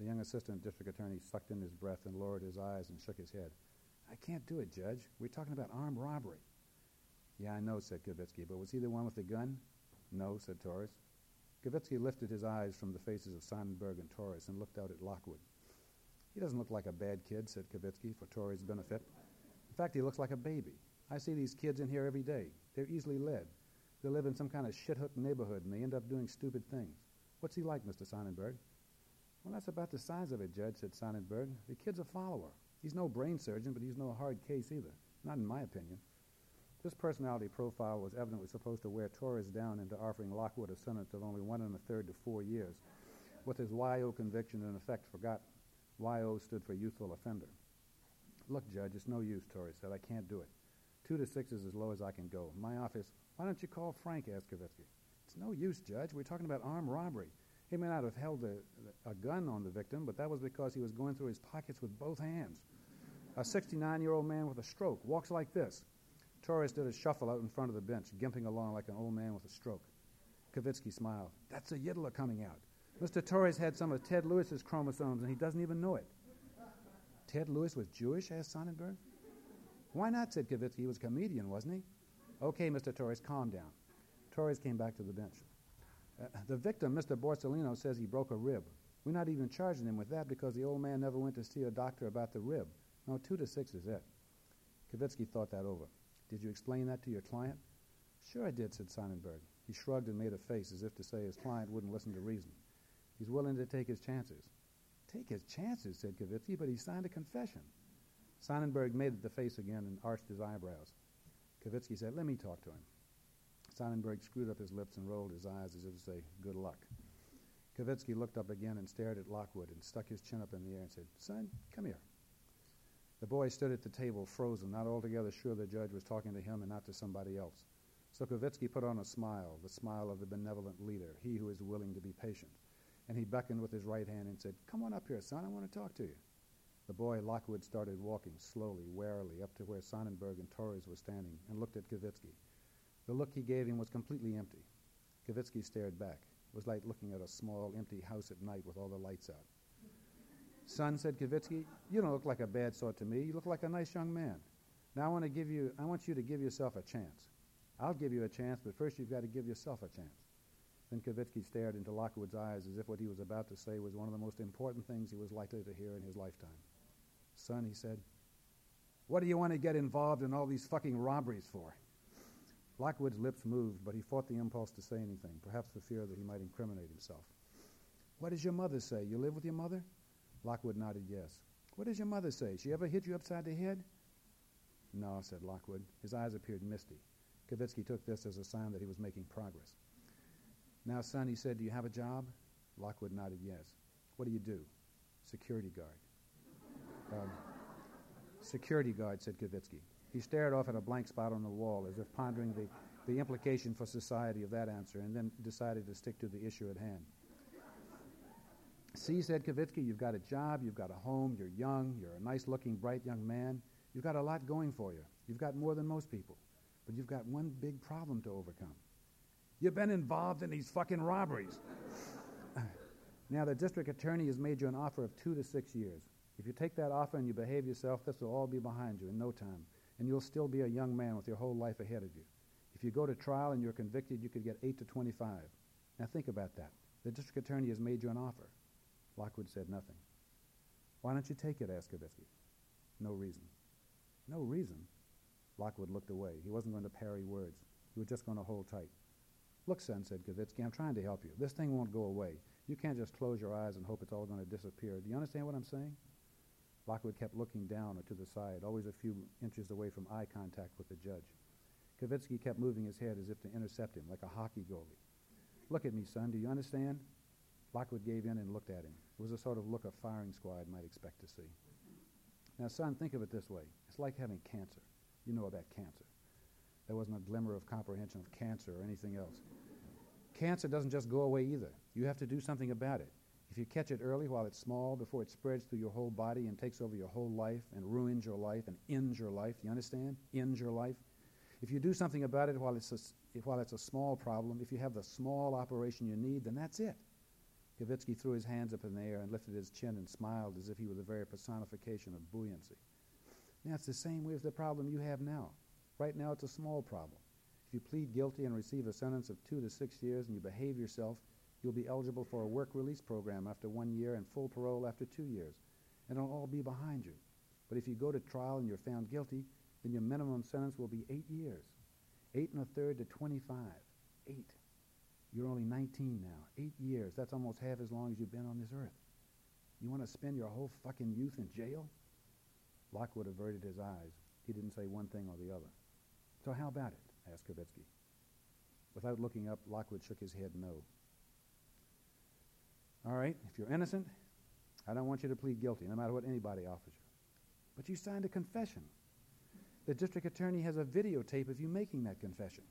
The young assistant district attorney sucked in his breath and lowered his eyes and shook his head. I can't do it, Judge. We're talking about armed robbery. Yeah, I know, said Kovitsky, but was he the one with the gun? No, said Torres. Kovitsky lifted his eyes from the faces of Sonnenberg and Torres and looked out at Lockwood. He doesn't look like a bad kid, said Kovitsky, for Torres' benefit. In fact, he looks like a baby. I see these kids in here every day. They're easily led. They live in some kind of shit-hook neighborhood, and they end up doing stupid things. What's he like, Mr. Sonnenberg? Well, that's about the size of it, Judge, said Sonnenberg. The kid's a follower. He's no brain surgeon, but he's no hard case either. Not in my opinion. This personality profile was evidently supposed to wear Torres down into offering Lockwood a sentence of only one and a third to four years. With his YO conviction in effect forgot, YO stood for youthful offender. Look, Judge, it's no use, Torres said. I can't do it. Two to six is as low as I can go. My office, why don't you call Frank, asked Kovitsky. It's no use, Judge. We're talking about armed robbery. He may not have held a, a gun on the victim, but that was because he was going through his pockets with both hands. A 69 year old man with a stroke walks like this. Torres did a shuffle out in front of the bench, gimping along like an old man with a stroke. Kovitsky smiled. That's a yiddler coming out. Mr. Torres had some of Ted Lewis's chromosomes, and he doesn't even know it. Ted Lewis was Jewish? asked Sonnenberg. Why not? said Kovitsky. He was a comedian, wasn't he? Okay, Mr. Torres, calm down. Torres came back to the bench. Uh, the victim, Mr. Borsellino, says he broke a rib. We're not even charging him with that because the old man never went to see a doctor about the rib. No, two to six is it. Kovitsky thought that over. Did you explain that to your client? Sure I did, said Sonnenberg. He shrugged and made a face as if to say his client wouldn't listen to reason. He's willing to take his chances. Take his chances, said Kovitsky, but he signed a confession. Sonnenberg made the face again and arched his eyebrows. Kovitsky said, Let me talk to him. Sonnenberg screwed up his lips and rolled his eyes as if to say, Good luck. Kovitsky looked up again and stared at Lockwood and stuck his chin up in the air and said, Son, come here. The boy stood at the table, frozen, not altogether sure the judge was talking to him and not to somebody else. So Kovitsky put on a smile, the smile of the benevolent leader, he who is willing to be patient. And he beckoned with his right hand and said, Come on up here, son, I want to talk to you. The boy, Lockwood, started walking slowly, warily, up to where Sonnenberg and Torres were standing and looked at Kovitsky. The look he gave him was completely empty. Kovitsky stared back. It was like looking at a small, empty house at night with all the lights out. Son, said Kovitsky, you don't look like a bad sort to me. You look like a nice young man. Now I want to give you I want you to give yourself a chance. I'll give you a chance, but first you've got to give yourself a chance. Then Kovitsky stared into Lockwood's eyes as if what he was about to say was one of the most important things he was likely to hear in his lifetime. Son, he said, what do you want to get involved in all these fucking robberies for? Lockwood's lips moved, but he fought the impulse to say anything, perhaps for fear that he might incriminate himself. What does your mother say? You live with your mother? Lockwood nodded yes. What does your mother say? She ever hit you upside the head? No, said Lockwood. His eyes appeared misty. Kovitsky took this as a sign that he was making progress. Now, son, he said, do you have a job? Lockwood nodded yes. What do you do? Security guard. Um, security guard, said Kovitsky. He stared off at a blank spot on the wall as if pondering the, the implication for society of that answer and then decided to stick to the issue at hand. See, said Kovitsky, you've got a job, you've got a home, you're young, you're a nice looking, bright young man. You've got a lot going for you. You've got more than most people. But you've got one big problem to overcome. You've been involved in these fucking robberies. now, the district attorney has made you an offer of two to six years. If you take that offer and you behave yourself, this will all be behind you in no time, and you'll still be a young man with your whole life ahead of you. If you go to trial and you're convicted, you could get 8 to 25. Now think about that. The district attorney has made you an offer. Lockwood said nothing. Why don't you take it? asked. No reason. No reason? Lockwood looked away. He wasn't going to parry words. He was just going to hold tight. Look, son, said Kovitsky, I'm trying to help you. This thing won't go away. You can't just close your eyes and hope it's all going to disappear. Do you understand what I'm saying? Lockwood kept looking down or to the side, always a few inches away from eye contact with the judge. Kovitsky kept moving his head as if to intercept him, like a hockey goalie. Look at me, son. Do you understand? Lockwood gave in and looked at him. It was a sort of look a firing squad might expect to see. Now, son, think of it this way. It's like having cancer. You know about cancer. There wasn't a glimmer of comprehension of cancer or anything else. Cancer doesn't just go away either. You have to do something about it. If you catch it early while it's small, before it spreads through your whole body and takes over your whole life and ruins your life and ends your life, you understand? Ends your life. If you do something about it while it's a, while it's a small problem, if you have the small operation you need, then that's it. Kovitsky threw his hands up in the air and lifted his chin and smiled as if he were the very personification of buoyancy. Now, it's the same way as the problem you have now. Right now, it's a small problem. If you plead guilty and receive a sentence of two to six years and you behave yourself, You'll be eligible for a work release program after one year and full parole after two years. And it'll all be behind you. But if you go to trial and you're found guilty, then your minimum sentence will be eight years. Eight and a third to 25. Eight. You're only 19 now. Eight years. That's almost half as long as you've been on this earth. You want to spend your whole fucking youth in jail? Lockwood averted his eyes. He didn't say one thing or the other. So how about it? Asked Kovitsky. Without looking up, Lockwood shook his head no. All right, if you're innocent, I don't want you to plead guilty, no matter what anybody offers you. But you signed a confession. The district attorney has a videotape of you making that confession.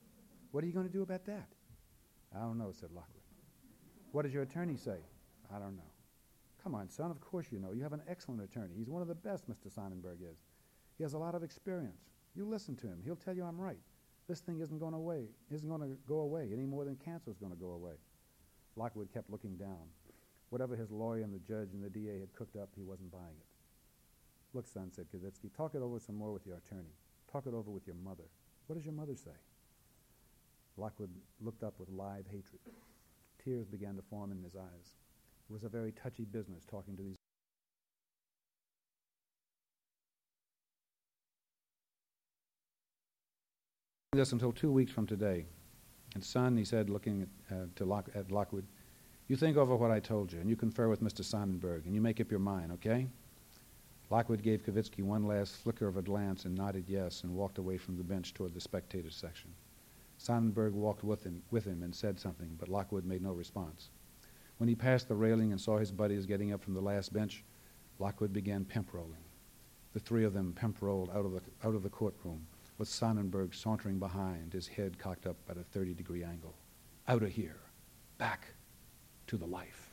What are you going to do about that? I don't know, said Lockwood. What does your attorney say? I don't know. Come on, son, of course you know. You have an excellent attorney. He's one of the best, Mr. Sonnenberg is. He has a lot of experience. You listen to him. He'll tell you I'm right. This thing isn't going away, isn't going to go away any more than cancer is going to go away. Lockwood kept looking down. Whatever his lawyer and the judge and the DA had cooked up, he wasn't buying it. Look, son, said Kovitsky, talk it over some more with your attorney. Talk it over with your mother. What does your mother say? Lockwood looked up with live hatred. Tears began to form in his eyes. It was a very touchy business talking to these. This until two weeks from today. And son, he said, looking at, uh, to Lock, at Lockwood, you think over what I told you, and you confer with Mr. Sonnenberg, and you make up your mind, okay? Lockwood gave Kovitsky one last flicker of a glance and nodded yes and walked away from the bench toward the spectators section. Sonnenberg walked with him, with him and said something, but Lockwood made no response. When he passed the railing and saw his buddies getting up from the last bench, Lockwood began pimp rolling. The three of them pimp rolled out of the, out of the courtroom, with Sonnenberg sauntering behind, his head cocked up at a 30 degree angle. Out of here. Back to the life.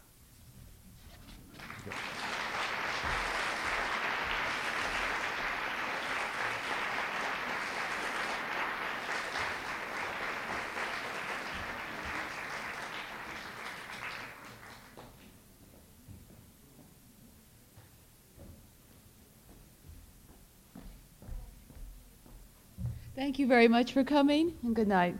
Thank you very much for coming, and good night.